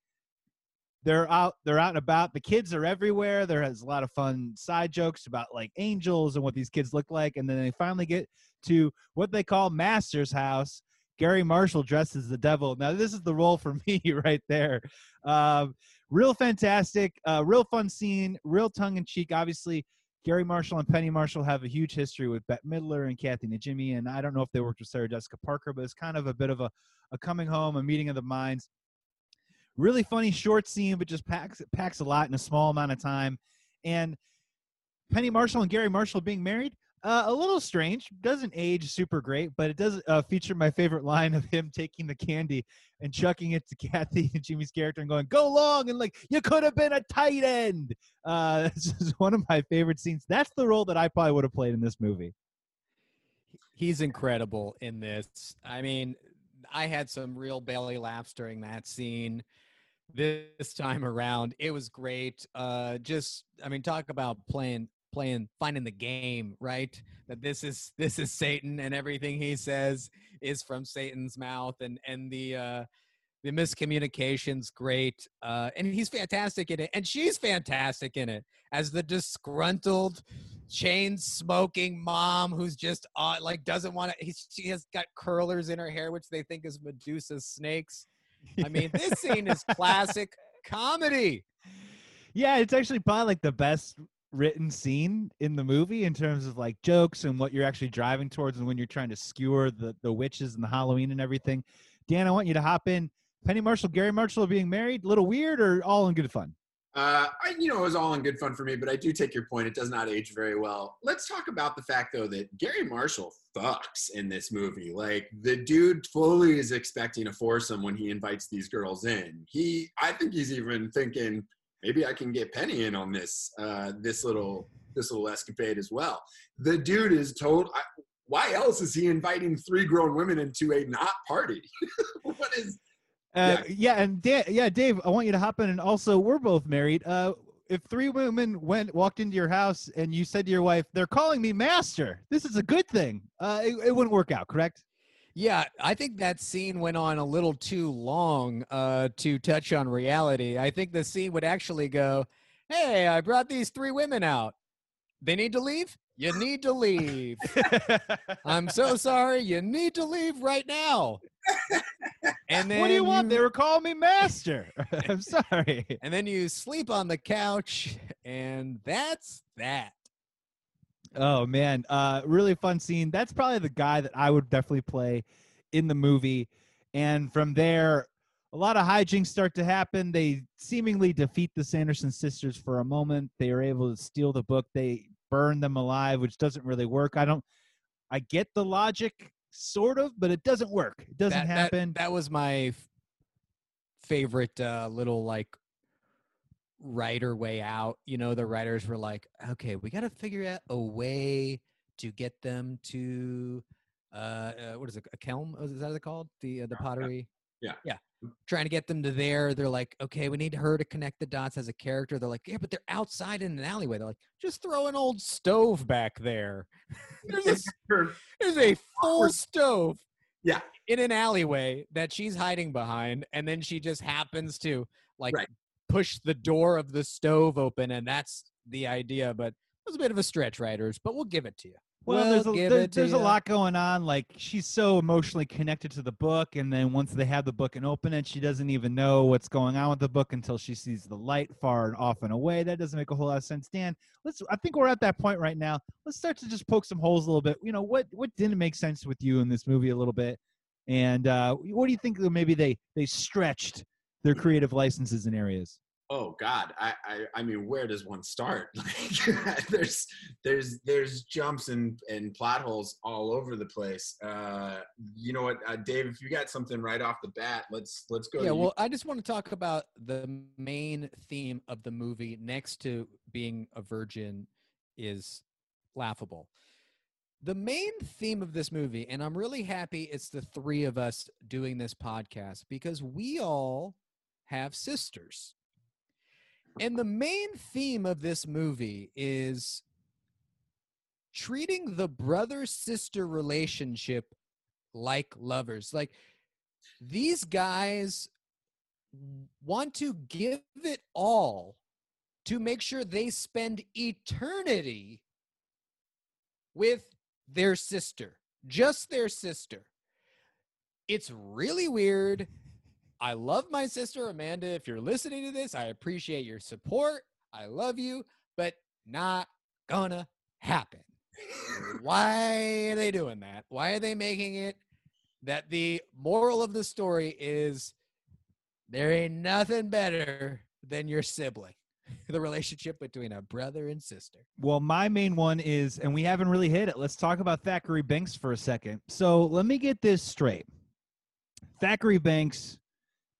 They're out, they're out and about. The kids are everywhere. There is a lot of fun side jokes about like angels and what these kids look like, and then they finally get to what they call Master's house. Garry Marshall dresses the devil. Now this is the role for me right there. Um, real fantastic, uh, real fun scene, real tongue in cheek. Obviously, Garry Marshall and Penny Marshall have a huge history with Bette Midler and Kathy Najimy, and I don't know if they worked with Sarah Jessica Parker, but it's kind of a bit of a, a coming home, a meeting of the minds. Really funny short scene, but just packs packs a lot in a small amount of time. And Penny Marshall and Garry Marshall being married, uh, a little strange. Doesn't age super great, but it does uh, feature my favorite line of him taking the candy and chucking it to Kathy Najimy's character and going, "Go long!" and like, "You could have been a tight end." Uh, this is one of my favorite scenes. That's the role that I probably would have played in this movie. He's incredible in this. I mean, I had some real belly laughs during that scene. This time around, it was great. Uh, just, I mean, talk about playing playing finding the game right that this is this is satan and everything he says is from satan's mouth and and the uh the miscommunication's great uh and he's fantastic in it and she's fantastic in it as the disgruntled chain smoking mom who's just uh, like doesn't want to she has got curlers in her hair which they think is medusa's snakes i mean this scene is classic comedy yeah, it's actually probably like the best written scene in the movie in terms of like jokes and what you're actually driving towards and when you're trying to skewer the the witches and the Halloween and everything. Dan, I want you to hop in. Penny Marshall, Garry Marshall being married, a little weird or all in good fun? Uh, I, you know, it was all in good fun for me, but I do take your point. It does not age very well. Let's talk about the fact, though, that Garry Marshall fucks in this movie. Like the dude fully is expecting a foursome when he invites these girls in. He, I think he's even thinking, maybe I can get Penny in on this uh, this little this little escapade as well. The dude is told. I, why else is he inviting three grown women into a not party? what is? Uh, yeah. yeah, and yeah, Dave, I want you to hop in. And also, we're both married. Uh, if three women went walked into your house and you said to your wife, "They're calling me master," this is a good thing. Uh, it, it wouldn't work out, correct? Yeah, I think that scene went on a little too long uh, to touch on reality. I think the scene would actually go, "Hey, I brought these three women out. They need to leave. You need to leave. I'm so sorry. You need to leave right now." And then what do you want? They were calling me master. I'm sorry. And then you sleep on the couch, and that's that. Oh man, uh, really fun scene. That's probably the guy that I would definitely play in the movie. And from there, a lot of hijinks start to happen. They seemingly defeat the Sanderson sisters for a moment. They are able to steal the book. They burn them alive, which doesn't really work. I don't. I get the logic, sort of, but it doesn't work. It doesn't that, happen. That, that was my favorite uh, little like writer way out. You know, the writers were like, okay, we got to figure out a way to get them to uh, uh what is it? A kelm? Is that what it's called? The uh, the pottery. Yeah. Yeah. Trying to get them to there. They're like, okay, we need her to connect the dots as a character. They're like, yeah, but they're outside in an alleyway. They're like, just throw an old stove back there. there's, a, there's a full stove. Yeah. In an alleyway that she's hiding behind, and then she just happens to like right push the door of the stove open, and that's the idea. But it was a bit of a stretch, writers, but we'll give it to you. Well, we'll there's, a, there, there's a lot going on. Like she's so emotionally connected to the book, and then once they have the book and open it, she doesn't even know what's going on with the book until she sees the light far and off and away. That doesn't make a whole lot of sense. Dan, let's. I think we're at that point right now. Let's start to just poke some holes a little bit. You know what? What didn't make sense with you in this movie a little bit, and uh, what do you think? Maybe they they stretched their creative licenses in areas oh god I, I i mean where does one start? Like there's there's there's jumps and and plot holes all over the place. Uh you know what uh, dave if you got something right off the bat let's let's go yeah well i just want to talk about the main theme of the movie next to being a virgin is laughable. The main theme of this movie and i'm really happy it's the three of us doing this podcast because we all have sisters and the main theme of this movie is treating the brother sister relationship like lovers. Like these guys want to give it all to make sure they spend eternity with their sister, just their sister. It's really weird. I love my sister Amanda. If you're listening to this, I appreciate your support. I love you, but not gonna happen. Why are they doing that? Why are they making it that the moral of the story is there ain't nothing better than your sibling? The relationship between a brother and sister. Well, my main one is, and we haven't really hit it. Let's talk about Thackery Binx for a second. So let me get this straight. Thackery Binx,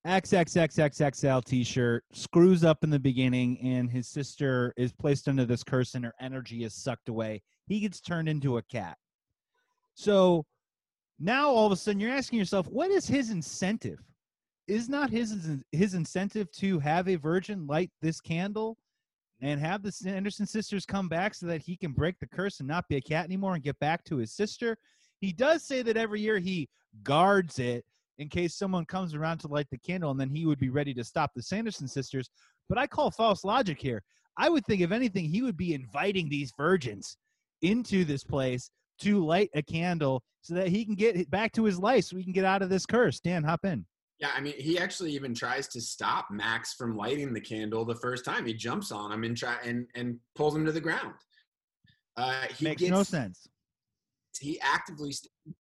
XXXXXL t shirt, screws up in the beginning, and his sister is placed under this curse, and her energy is sucked away. He gets turned into a cat. So now all of a sudden you're asking yourself, what is his incentive? Is not his his incentive to have a virgin light this candle and have the Anderson sisters come back so that he can break the curse and not be a cat anymore and get back to his sister? He does say that every year he guards it in case someone comes around to light the candle and then he would be ready to stop the Sanderson sisters. But I call false logic here. I would think, if anything, he would be inviting these virgins into this place to light a candle so that he can get back to his life so we can get out of this curse. Dan, hop in. Yeah, I mean, he actually even tries to stop Max from lighting the candle the first time. He jumps on him and try and and pulls him to the ground. Uh, he Makes gets, no sense. He actively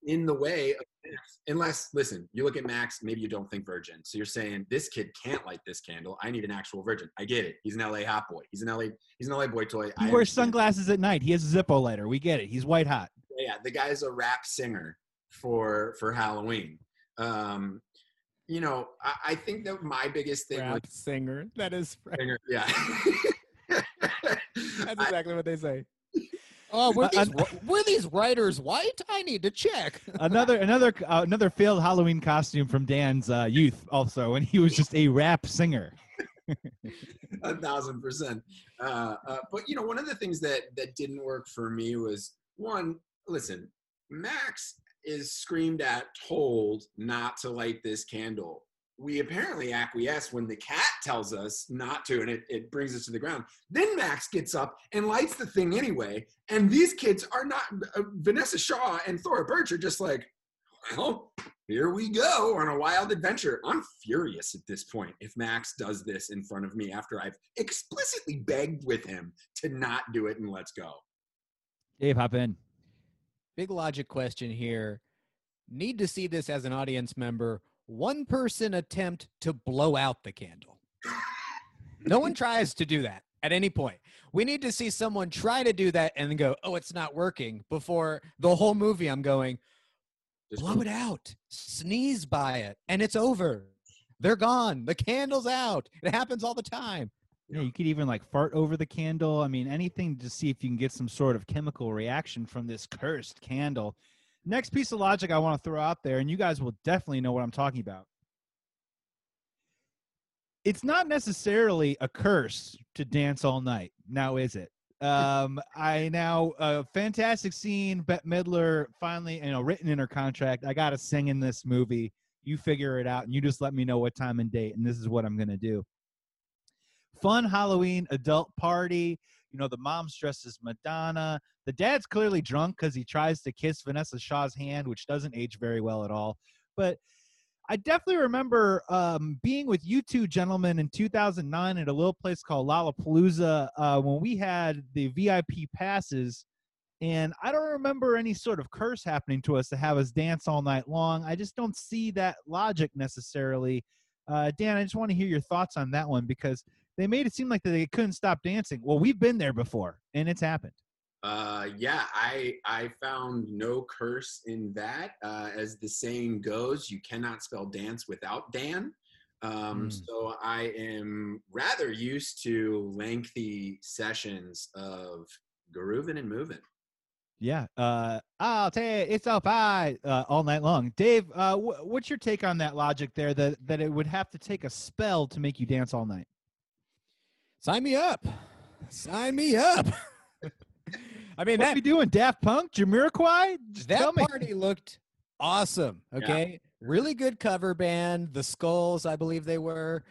in the way of Max. Unless, listen, you look at Max, maybe you don't think virgin. So you're saying this kid can't light this candle. I need an actual virgin. I get it. He's an LA hot boy. He's an LA. He's an LA boy toy. He I wears sunglasses at night. He has a Zippo lighter. We get it. He's white hot. yeah, the guy's a rap singer for for Halloween. Um, you know, I, I think that my biggest thing Rap singer. That is singer, yeah. that's I- exactly what they say. Oh, were Uh, these, were these writers white? I need to check. Another another uh, another failed Halloween costume from Dan's uh, youth. Also, when he was just a rap singer. a thousand percent. Uh, uh, but you know, one of the things that that didn't work for me was one. Listen, Max is screamed at, told not to light this candle. We apparently acquiesce when the cat tells us not to, and it, it brings us to the ground. Then Max gets up and lights the thing anyway. And these kids are not, uh, Vinessa Shaw and Thora Birch are just like, well, here we go on a wild adventure. I'm furious at this point if Max does this in front of me after I've explicitly begged with him to not do it and let's go. Dave, hop in. Big logic question here. Need to see this as an audience member. One person attempt to blow out the candle. No one tries to do that at any point. We need to see someone try to do that and then go, oh, it's not working. Before the whole movie, I'm going, Just blow it out, sneeze by it, and it's over. They're gone. The candle's out. It happens all the time. Yeah, you could even like fart over the candle. I mean, anything to see if you can get some sort of chemical reaction from this cursed candle. Next piece of logic I want to throw out there, and you guys will definitely know what I'm talking about. It's not necessarily a curse to dance all night. Now, is it? Um, I now a fantastic scene. Bette Midler finally, you know, written in her contract. I got to sing in this movie. You figure it out, and you just let me know what time and date, and this is what I'm gonna do fun Halloween adult party. You know, the mom's dressed as Madonna. The dad's clearly drunk because he tries to kiss Vinessa Shaw's hand, which doesn't age very well at all. But I definitely remember um, being with you two gentlemen in 2009 at a little place called Lollapalooza uh, when we had the VIP passes. And I don't remember any sort of curse happening to us to have us dance all night long. I just don't see that logic necessarily. Uh, Dan, I just want to hear your thoughts on that one because they made it seem like that they couldn't stop dancing. Well, we've been there before, and it's happened. Uh, yeah, I I found no curse in that. Uh, as the saying goes, you cannot spell dance without Dan. Um, Mm. So I am rather used to lengthy sessions of grooving and moving. Yeah. Uh, I'll take it's all fine uh, all night long. Dave, uh, wh- what's your take on that logic there? That that it would have to take a spell to make you dance all night. Sign me up. Sign me up. I mean, What that we doing? Daft Punk, Jamiroquai? Just that party looked awesome. Yeah. Okay. Really good cover band. The Skulls, I believe they were.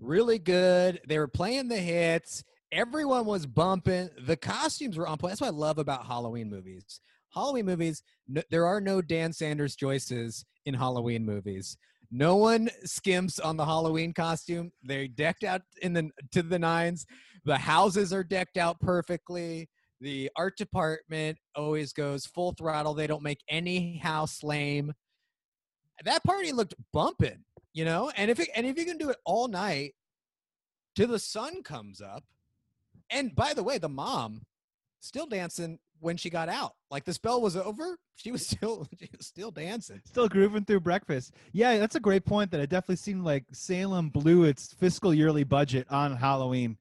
Really good. They were playing the hits. Everyone was bumping. The costumes were on point. That's what I love about Halloween movies. Halloween movies, no, there are no Dan Sanders Joyces in Halloween movies. No one skimps on the Halloween costume. They're decked out in the to the nines. The houses are decked out perfectly The art department always goes full throttle. They don't make any house lame. That party looked bumping, you know. And if it, and if you can do it all night till the sun comes up, and by the way, the mom still dancing when she got out. Like the spell was over, she was still she was still dancing. Still grooving through breakfast. Yeah, that's a great point. That it definitely seemed like Salem blew its fiscal yearly budget on Halloween,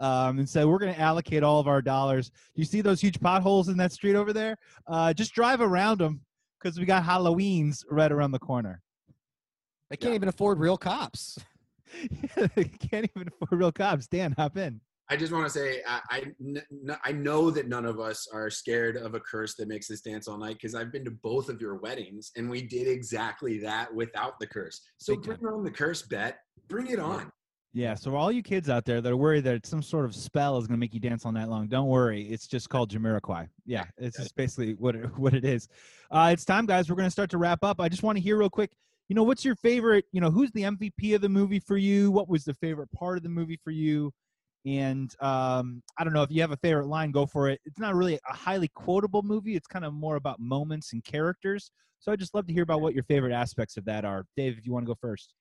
um, and said we're going to allocate all of our dollars. You see those huge potholes in that street over there? Uh, just drive around them because we got Halloween's right around the corner. They can't Yeah. even afford real cops. yeah, they can't even afford real cops. Dan, hop in. I just want to say I, I n- I know that none of us are scared of a curse that makes us dance all night because I've been to both of your weddings and we did exactly that without the curse. So Big bring on the curse, bet. Bring it on. Yeah, so all you kids out there that are worried that some sort of spell is going to make you dance all night long, don't worry. It's just called Jamiroquai. Yeah, it's just basically what it, what it is. Uh, it's time, guys. We're going to start to wrap up. I just want to hear real quick. You know, what's your favorite? You know, who's the MVP of the movie for you? What was the favorite part of the movie for you? And um, I don't know if you have a favorite line, go for it. It's not really a highly quotable movie. It's kind of more about moments and characters. So I'd just love to hear about what your favorite aspects of that are. Dave, if you want to go first.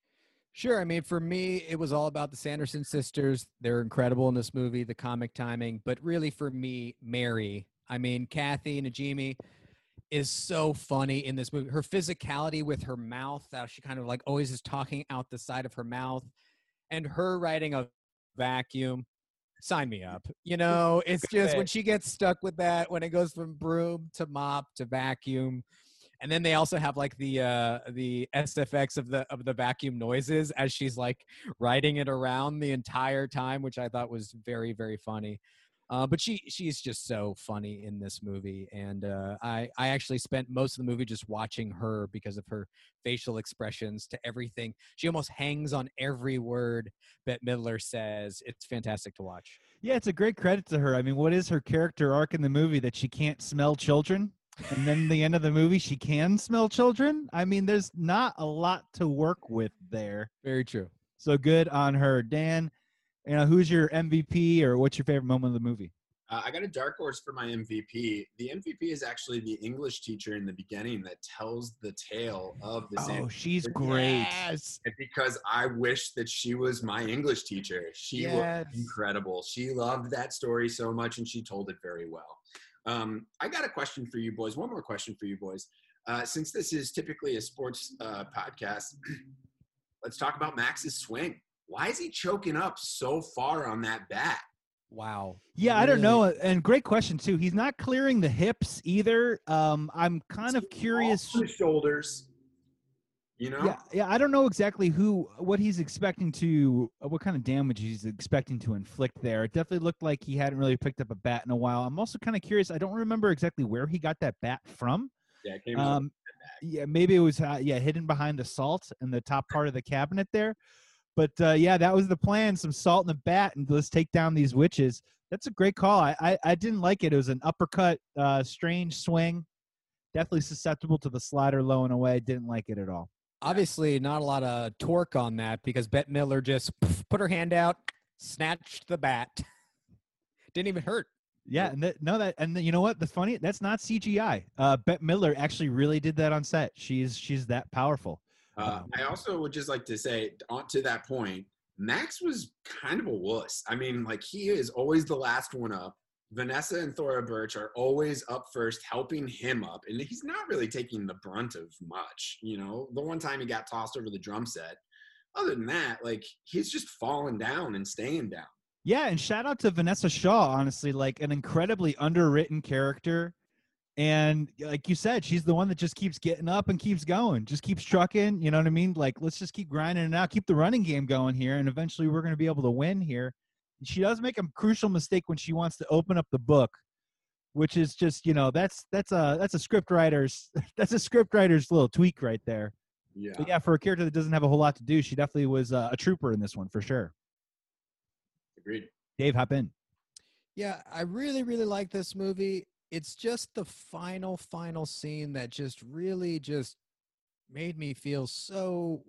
Sure. I mean, for me, it was all about the Sanderson sisters. They're incredible in this movie, the comic timing. But really, for me, Mary. I mean, Kathy Najimy is so funny in this movie. Her physicality with her mouth, how she kind of like always is talking out the side of her mouth, and her riding a vacuum. Sign me up. You know, it's just when she gets stuck with that, when it goes from broom to mop to vacuum, and then they also have like the uh the SFX of the of the vacuum noises as she's like riding it around the entire time, which I thought was very very funny. Uh, but she she's just so funny in this movie, and uh, I I actually spent most of the movie just watching her because of her facial expressions to everything. She almost hangs on every word Bette Midler says. It's fantastic to watch. Yeah, it's a great credit to her. I mean, what is her character arc in the movie that she can't smell children? And then the end of the movie, she can smell children. I mean, there's not a lot to work with there. Very true. So good on her. Dan, you know, who's your MVP or what's your favorite moment of the movie? Uh, I got a dark horse for my MVP. The MVP is actually the English teacher in the beginning that tells the tale of the Oh, Sand- she's great. Yes. Because I wish that she was my English teacher. She Yes. was incredible. She loved that story so much and she told it very well. Um, I got a question for you boys. One more question for you boys. Uh, since this is typically a sports uh, podcast, let's talk about Max's swing. Why is he choking up so far on that bat? Wow. Yeah, I don't know. And great question too. He's not clearing the hips either. Um, I'm kind of curious. off the shoulders. You know? Yeah, yeah. I don't know exactly who, what he's expecting to, uh, what kind of damage he's expecting to inflict there. It definitely looked like he hadn't really picked up a bat in a while. I'm also kind of curious. I don't remember exactly where he got that bat from. Yeah, it came out. Um, yeah, maybe it was uh, yeah hidden behind the salt in the top part of the cabinet there. But uh, yeah, that was the plan. Some salt in the bat, and let's take down these witches. That's a great call. I I, I didn't like it. It was an uppercut, uh, strange swing. Definitely susceptible to the slider low and away. Didn't like it at all. Obviously, not a lot of torque on that because Bette Midler just put her hand out, snatched the bat. Didn't even hurt. Yeah, and that, no, that and you know what? The funny that's not CGI. Uh, Bette Midler actually really did that on set. She's she's that powerful. Uh, I also would just like to say, on to that point, Max was kind of a wuss. I mean, like he is always the last one up. Vinessa and Thora Birch are always up first, helping him up, and he's not really taking the brunt of much. You know, the one time he got tossed over the drum set. Other than that, like he's just falling down and staying down. Yeah, and shout out to Vinessa Shaw, honestly, like an incredibly underwritten character. And like you said, she's the one that just keeps getting up and keeps going, just keeps trucking. You know what I mean? Like, let's just keep grinding and out, keep the running game going here, and eventually we're going to be able to win here. She does make a crucial mistake when she wants to open up the book, which is just you know that's that's a that's a script writer's that's a script writer's little tweak right there. Yeah. But yeah, for a character that doesn't have a whole lot to do, she definitely was uh, a trooper in this one for sure. Agreed. Dave, hop in. Yeah, I really, really like this movie. It's just the final, final scene that just really just made me feel so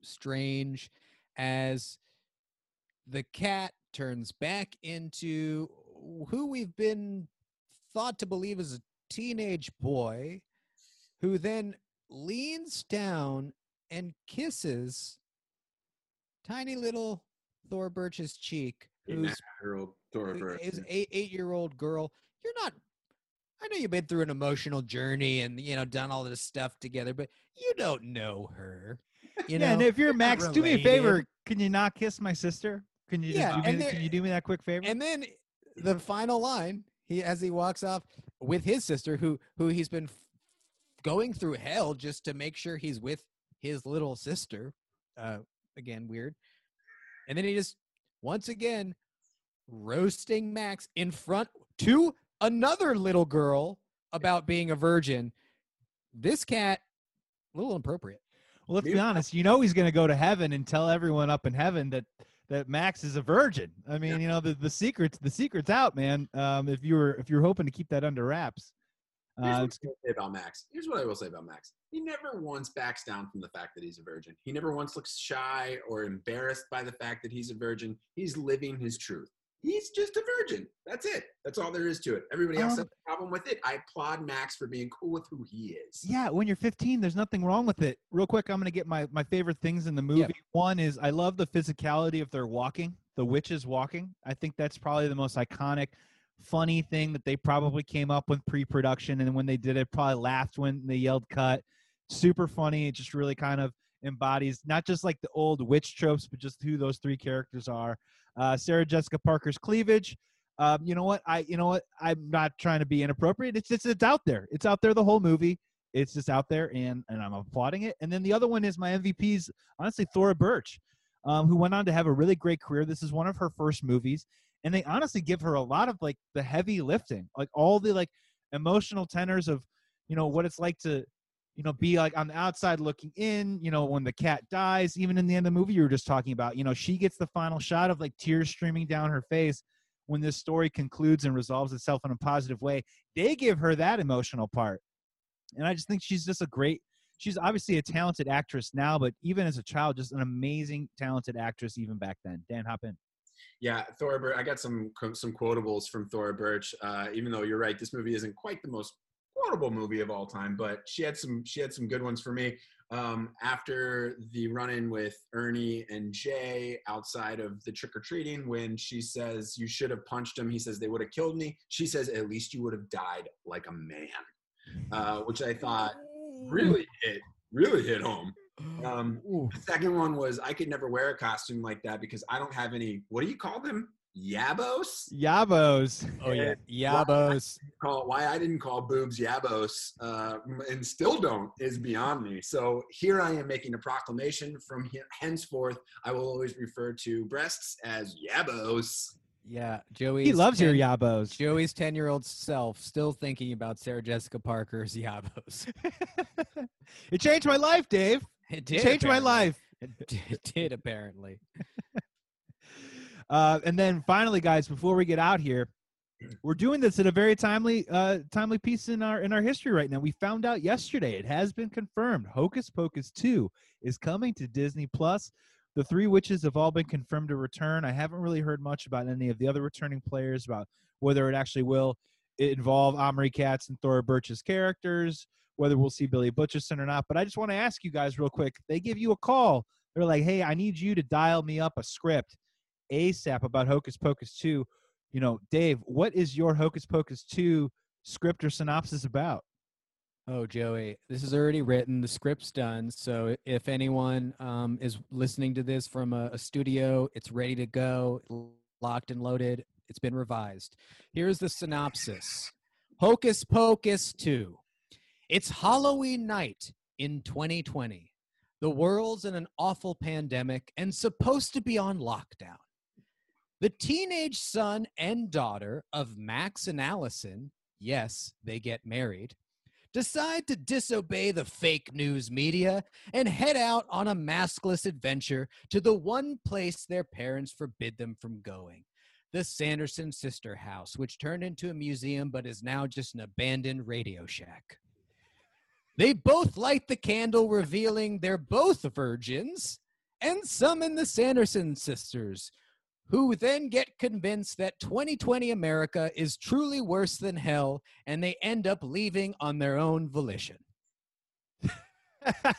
strange as the cat turns back into who we've been thought to believe is a teenage boy who then leans down and kisses tiny little Thora Birch's cheek, who's who Birch. is eight eight year old girl. You're not. I know you've been through an emotional journey and you know done all this stuff together, but you don't know her. You yeah, know, and if you're Max, do me a favor. Can you not kiss my sister? Can you just Yeah, do me, and th- can you do me that quick favor? And then the final line, he as he walks off with his sister, who who he's been f- going through hell just to make sure he's with his little sister. Uh, again, weird. And then he just once again roasting Max in front to another little girl about being a virgin. This cat, a little inappropriate. well, let's be honest. You know he's going to go to heaven and tell everyone up in heaven that that Max is a virgin. I mean, you know the the secrets the secrets out, man. Um, if you were if you're hoping to keep that under wraps, Here's uh, what I will say about Max. Here's what I will say about Max. He never once backs down from the fact that he's a virgin. He never once looks shy or embarrassed by the fact that he's a virgin. He's living his truth. He's just a virgin. That's it. That's all there is to it. Everybody else Um, has a problem with it. I applaud Max for being cool with who he is. Yeah, when you're 15, there's nothing wrong with it. Real quick, I'm going to get my, my favorite things in the movie. One is I love the physicality of their walking, the witches walking. I think that's probably the most iconic, funny thing that they probably came up with pre production. And when they did it, probably laughed when they yelled cut. Super funny. It just really kind of embodies not just like the old witch tropes, but just who those three characters are. Uh, Sarah Jessica Parker's cleavage. Um, you know what? I you know what? I'm not trying to be inappropriate. It's just it's out there. It's out there the whole movie. It's just out there, and and I'm applauding it. And then the other one is my MVP's honestly Thora Birch, um, who went on to have a really great career. This is one of her first movies, and they honestly give her a lot of like the heavy lifting, like all the like emotional tenors of you know what it's like to you know be like on the outside looking in you know when the cat dies even in the end of the movie you were just talking about you know she gets the final shot of like tears streaming down her face when this story concludes and resolves itself in a positive way they give her that emotional part and i just think she's just a great she's obviously a talented actress now but even as a child just an amazing talented actress even back then dan hop in Yeah, Thora Birch. I got some some quotables from Thora Birch. Uh, even though you're right, this movie isn't quite the most quotable movie of all time, but she had some she had some good ones for me. Um, after the run-in with Ernie and Jay outside of the trick or treating, when she says you should have punched him, he says they would have killed me. She says at least you would have died like a man, uh, which I thought really hit really hit home. Um, the second one was I could never wear a costume like that because I don't have any. What do you call them? Yabos. yabos Oh yeah, Yeah. Yabos. Call why I didn't call boobs Yabos uh, and still don't is beyond me. So here I am making a proclamation from he- henceforth. I will always refer to breasts as Yabos. Yeah, Joey. he loves your yabos Joey's ten-year-old self still thinking about Sarah Jessica Parker's Yabos. it changed my life dave It it did changed my life It did, it did apparently. Uh, and then finally, guys, before we get out here, we're doing this at a very timely, uh, timely piece in our in our history right now. We found out yesterday; it has been confirmed. Hocus Pocus two is coming to Disney Plus. The three witches have all been confirmed to return. I haven't really heard much about any of the other returning players about whether it actually will involve Omri Katz and Thora Birch's characters, whether we'll see Billy Butcherson or not. But I just want to ask you guys real quick. They give you a call. They're like, "Hey, I need you to dial me up a script." ASAP about Hocus Pocus 2. You know, Dave, what is your Hocus Pocus 2 script or synopsis about? Oh, Joey, this is already written. The script's done. So if anyone um, is listening to this from a, a studio, it's ready to go, locked and loaded. It's been revised. Here's the synopsis Hocus Pocus 2. It's Halloween night in 2020. The world's in an awful pandemic and supposed to be on lockdown. The teenage son and daughter of Max and Allison, yes, they get married, decide to disobey the fake news media and head out on a maskless adventure to the one place their parents forbid them from going the Sanderson Sister House, which turned into a museum but is now just an abandoned Radio Shack. They both light the candle, revealing they're both virgins, and summon the Sanderson sisters, who then get convinced that 2020 America is truly worse than hell and they end up leaving on their own volition.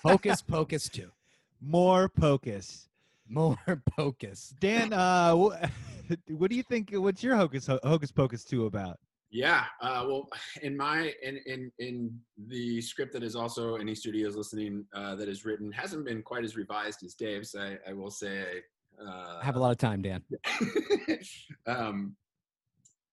Hocus Pocus 2. More pocus. More Pocus. Dan, uh, wh- what do you think? What's your hocus hocus pocus two about? Yeah. Uh, well, in my in in in the script that is also any studios listening uh, that is written hasn't been quite as revised as Dave's. I, I will say. Uh, I have a lot of time, Dan. um,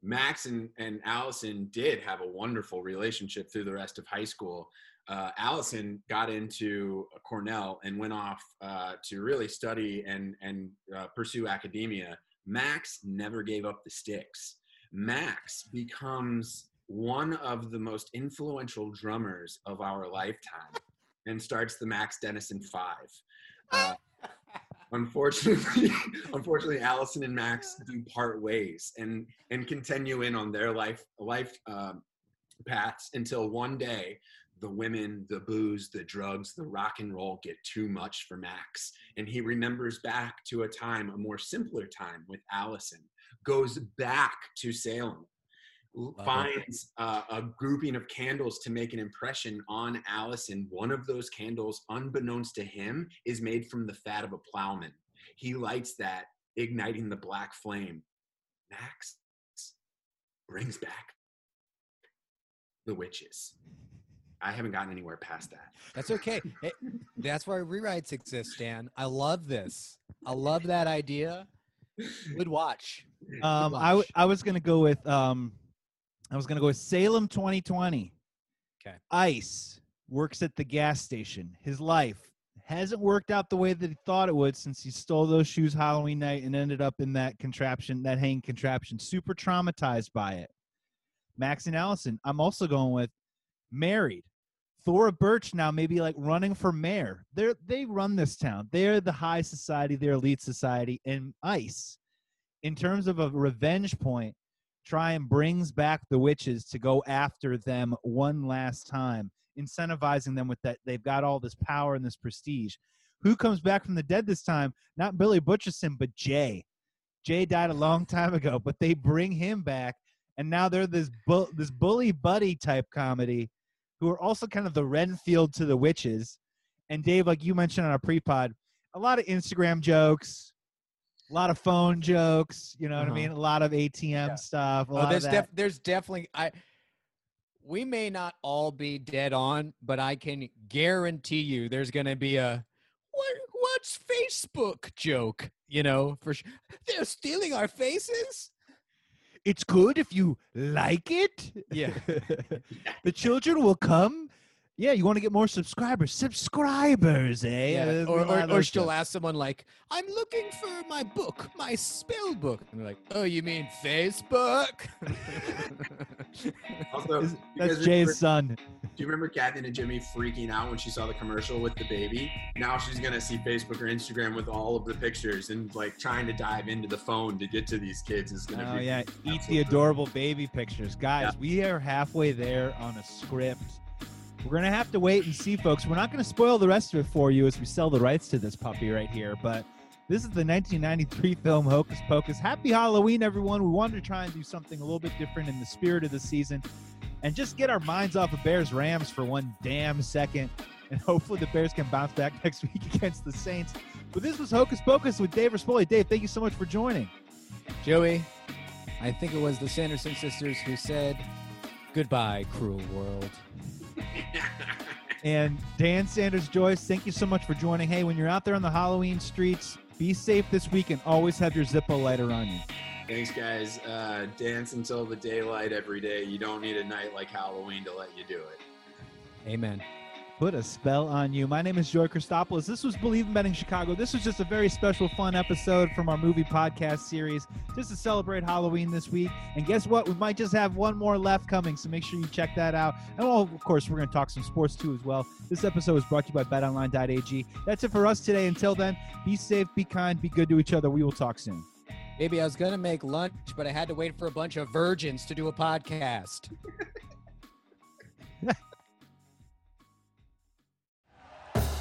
Max and, and Allison did have a wonderful relationship through the rest of high school. Uh, Allison got into Cornell and went off uh, to really study and and uh, pursue academia. Max never gave up the sticks. Max becomes one of the most influential drummers of our lifetime and starts the Max Dennison Five. Uh, unfortunately, unfortunately, Allison and Max do part ways and and continue in on their life life um, paths until one day the women, the booze, the drugs, the rock and roll get too much for Max. And he remembers back to a time, a more simpler time with Allison, goes back to Salem, Love finds uh, a grouping of candles to make an impression on Allison. One of those candles, unbeknownst to him, is made from the fat of a plowman. He lights that, igniting the black flame. Max brings back the witches. I haven't gotten anywhere past that. That's okay. Hey, that's why rewrites exist, Dan. I love this. I love that idea. Good watch. Um, I, w- watch. I was gonna go with um, I was gonna go with Salem 2020. 'Kay. Ice works at the gas station. His life hasn't worked out the way that he thought it would since he stole those shoes Halloween night and ended up in that contraption, that hanging contraption. Super traumatized by it. Max and Allison. I'm also going with married. Thora Birch now maybe like running for mayor. They're they run this town. They're the high society, they're elite society, and Ice in terms of a revenge point, try and brings back the witches to go after them one last time, incentivizing them with that they've got all this power and this prestige. Who comes back from the dead this time? Not Billy Butcherson, but Jay. Jay died a long time ago, but they bring him back, and now they're this bu- this bully buddy type comedy, who are also kind of the Renfield to the witches. And Dave, like you mentioned on our pre-pod, a lot of Instagram jokes, a lot of phone jokes. You know what Uh-huh. I mean? A lot of ATM stuff. A Oh, there's def- there's definitely I we may not all be dead on, but I can guarantee you there's going to be a what what's Facebook joke, you know, for sure. They're stealing our faces? it's good if you like it. Yeah. the children will come. Yeah, you want to get more subscribers? Subscribers, eh? Yeah. Or, a lot or, or she'll ask someone like, "I'm looking for my book, my spell book," and they're like, "Oh, you mean Facebook?" Also, Is- That's Jay's remember- son. Do you remember Kathy Najimy freaking out when she saw the commercial with the baby? Now she's gonna see Facebook or Instagram with all of the pictures and like trying to dive into the phone to get to these kids is gonna Oh be. yeah, eat the adorable baby pictures, guys. Yeah. We are halfway there on a script. We're gonna have to wait and see, folks. We're not gonna spoil the rest of it for you as we sell the rights to this puppy right here. But this is the 1993 film Hocus Pocus. Happy Halloween, everyone! We wanted to try and do something a little bit different in the spirit of the season, and just get our minds off of Bears Rams for one damn second. And hopefully the Bears can bounce back next week against the Saints. But this was Hocus Pocus with Dave Rispoli. Dave, thank you so much for joining. Joey, I think it was the Sanderson sisters who said, "Goodbye, cruel world." And Dan Sanders Joyce, thank you so much for joining. Hey, when you're out there on the Halloween streets, be safe this week and always have your Zippo lighter on you. Thanks, guys. Uh, dance until the daylight every day. You don't need a night like Halloween to let you do it. Amen. Put a spell on you. My name is Joey Christopoulos. This was Bleav in Betting Chicago. This was just a very special, fun episode from our movie podcast series just to celebrate Halloween this week. And guess what? We might just have one more left coming, so make sure you check that out. And well, of course, we're going to talk some sports too as well. This episode was brought to you by betonline.ag. That's it for us today. Until then, be safe, be kind, be good to each other. We will talk soon. Maybe I was gonna make lunch, but I had to wait for a bunch of virgins to do a podcast.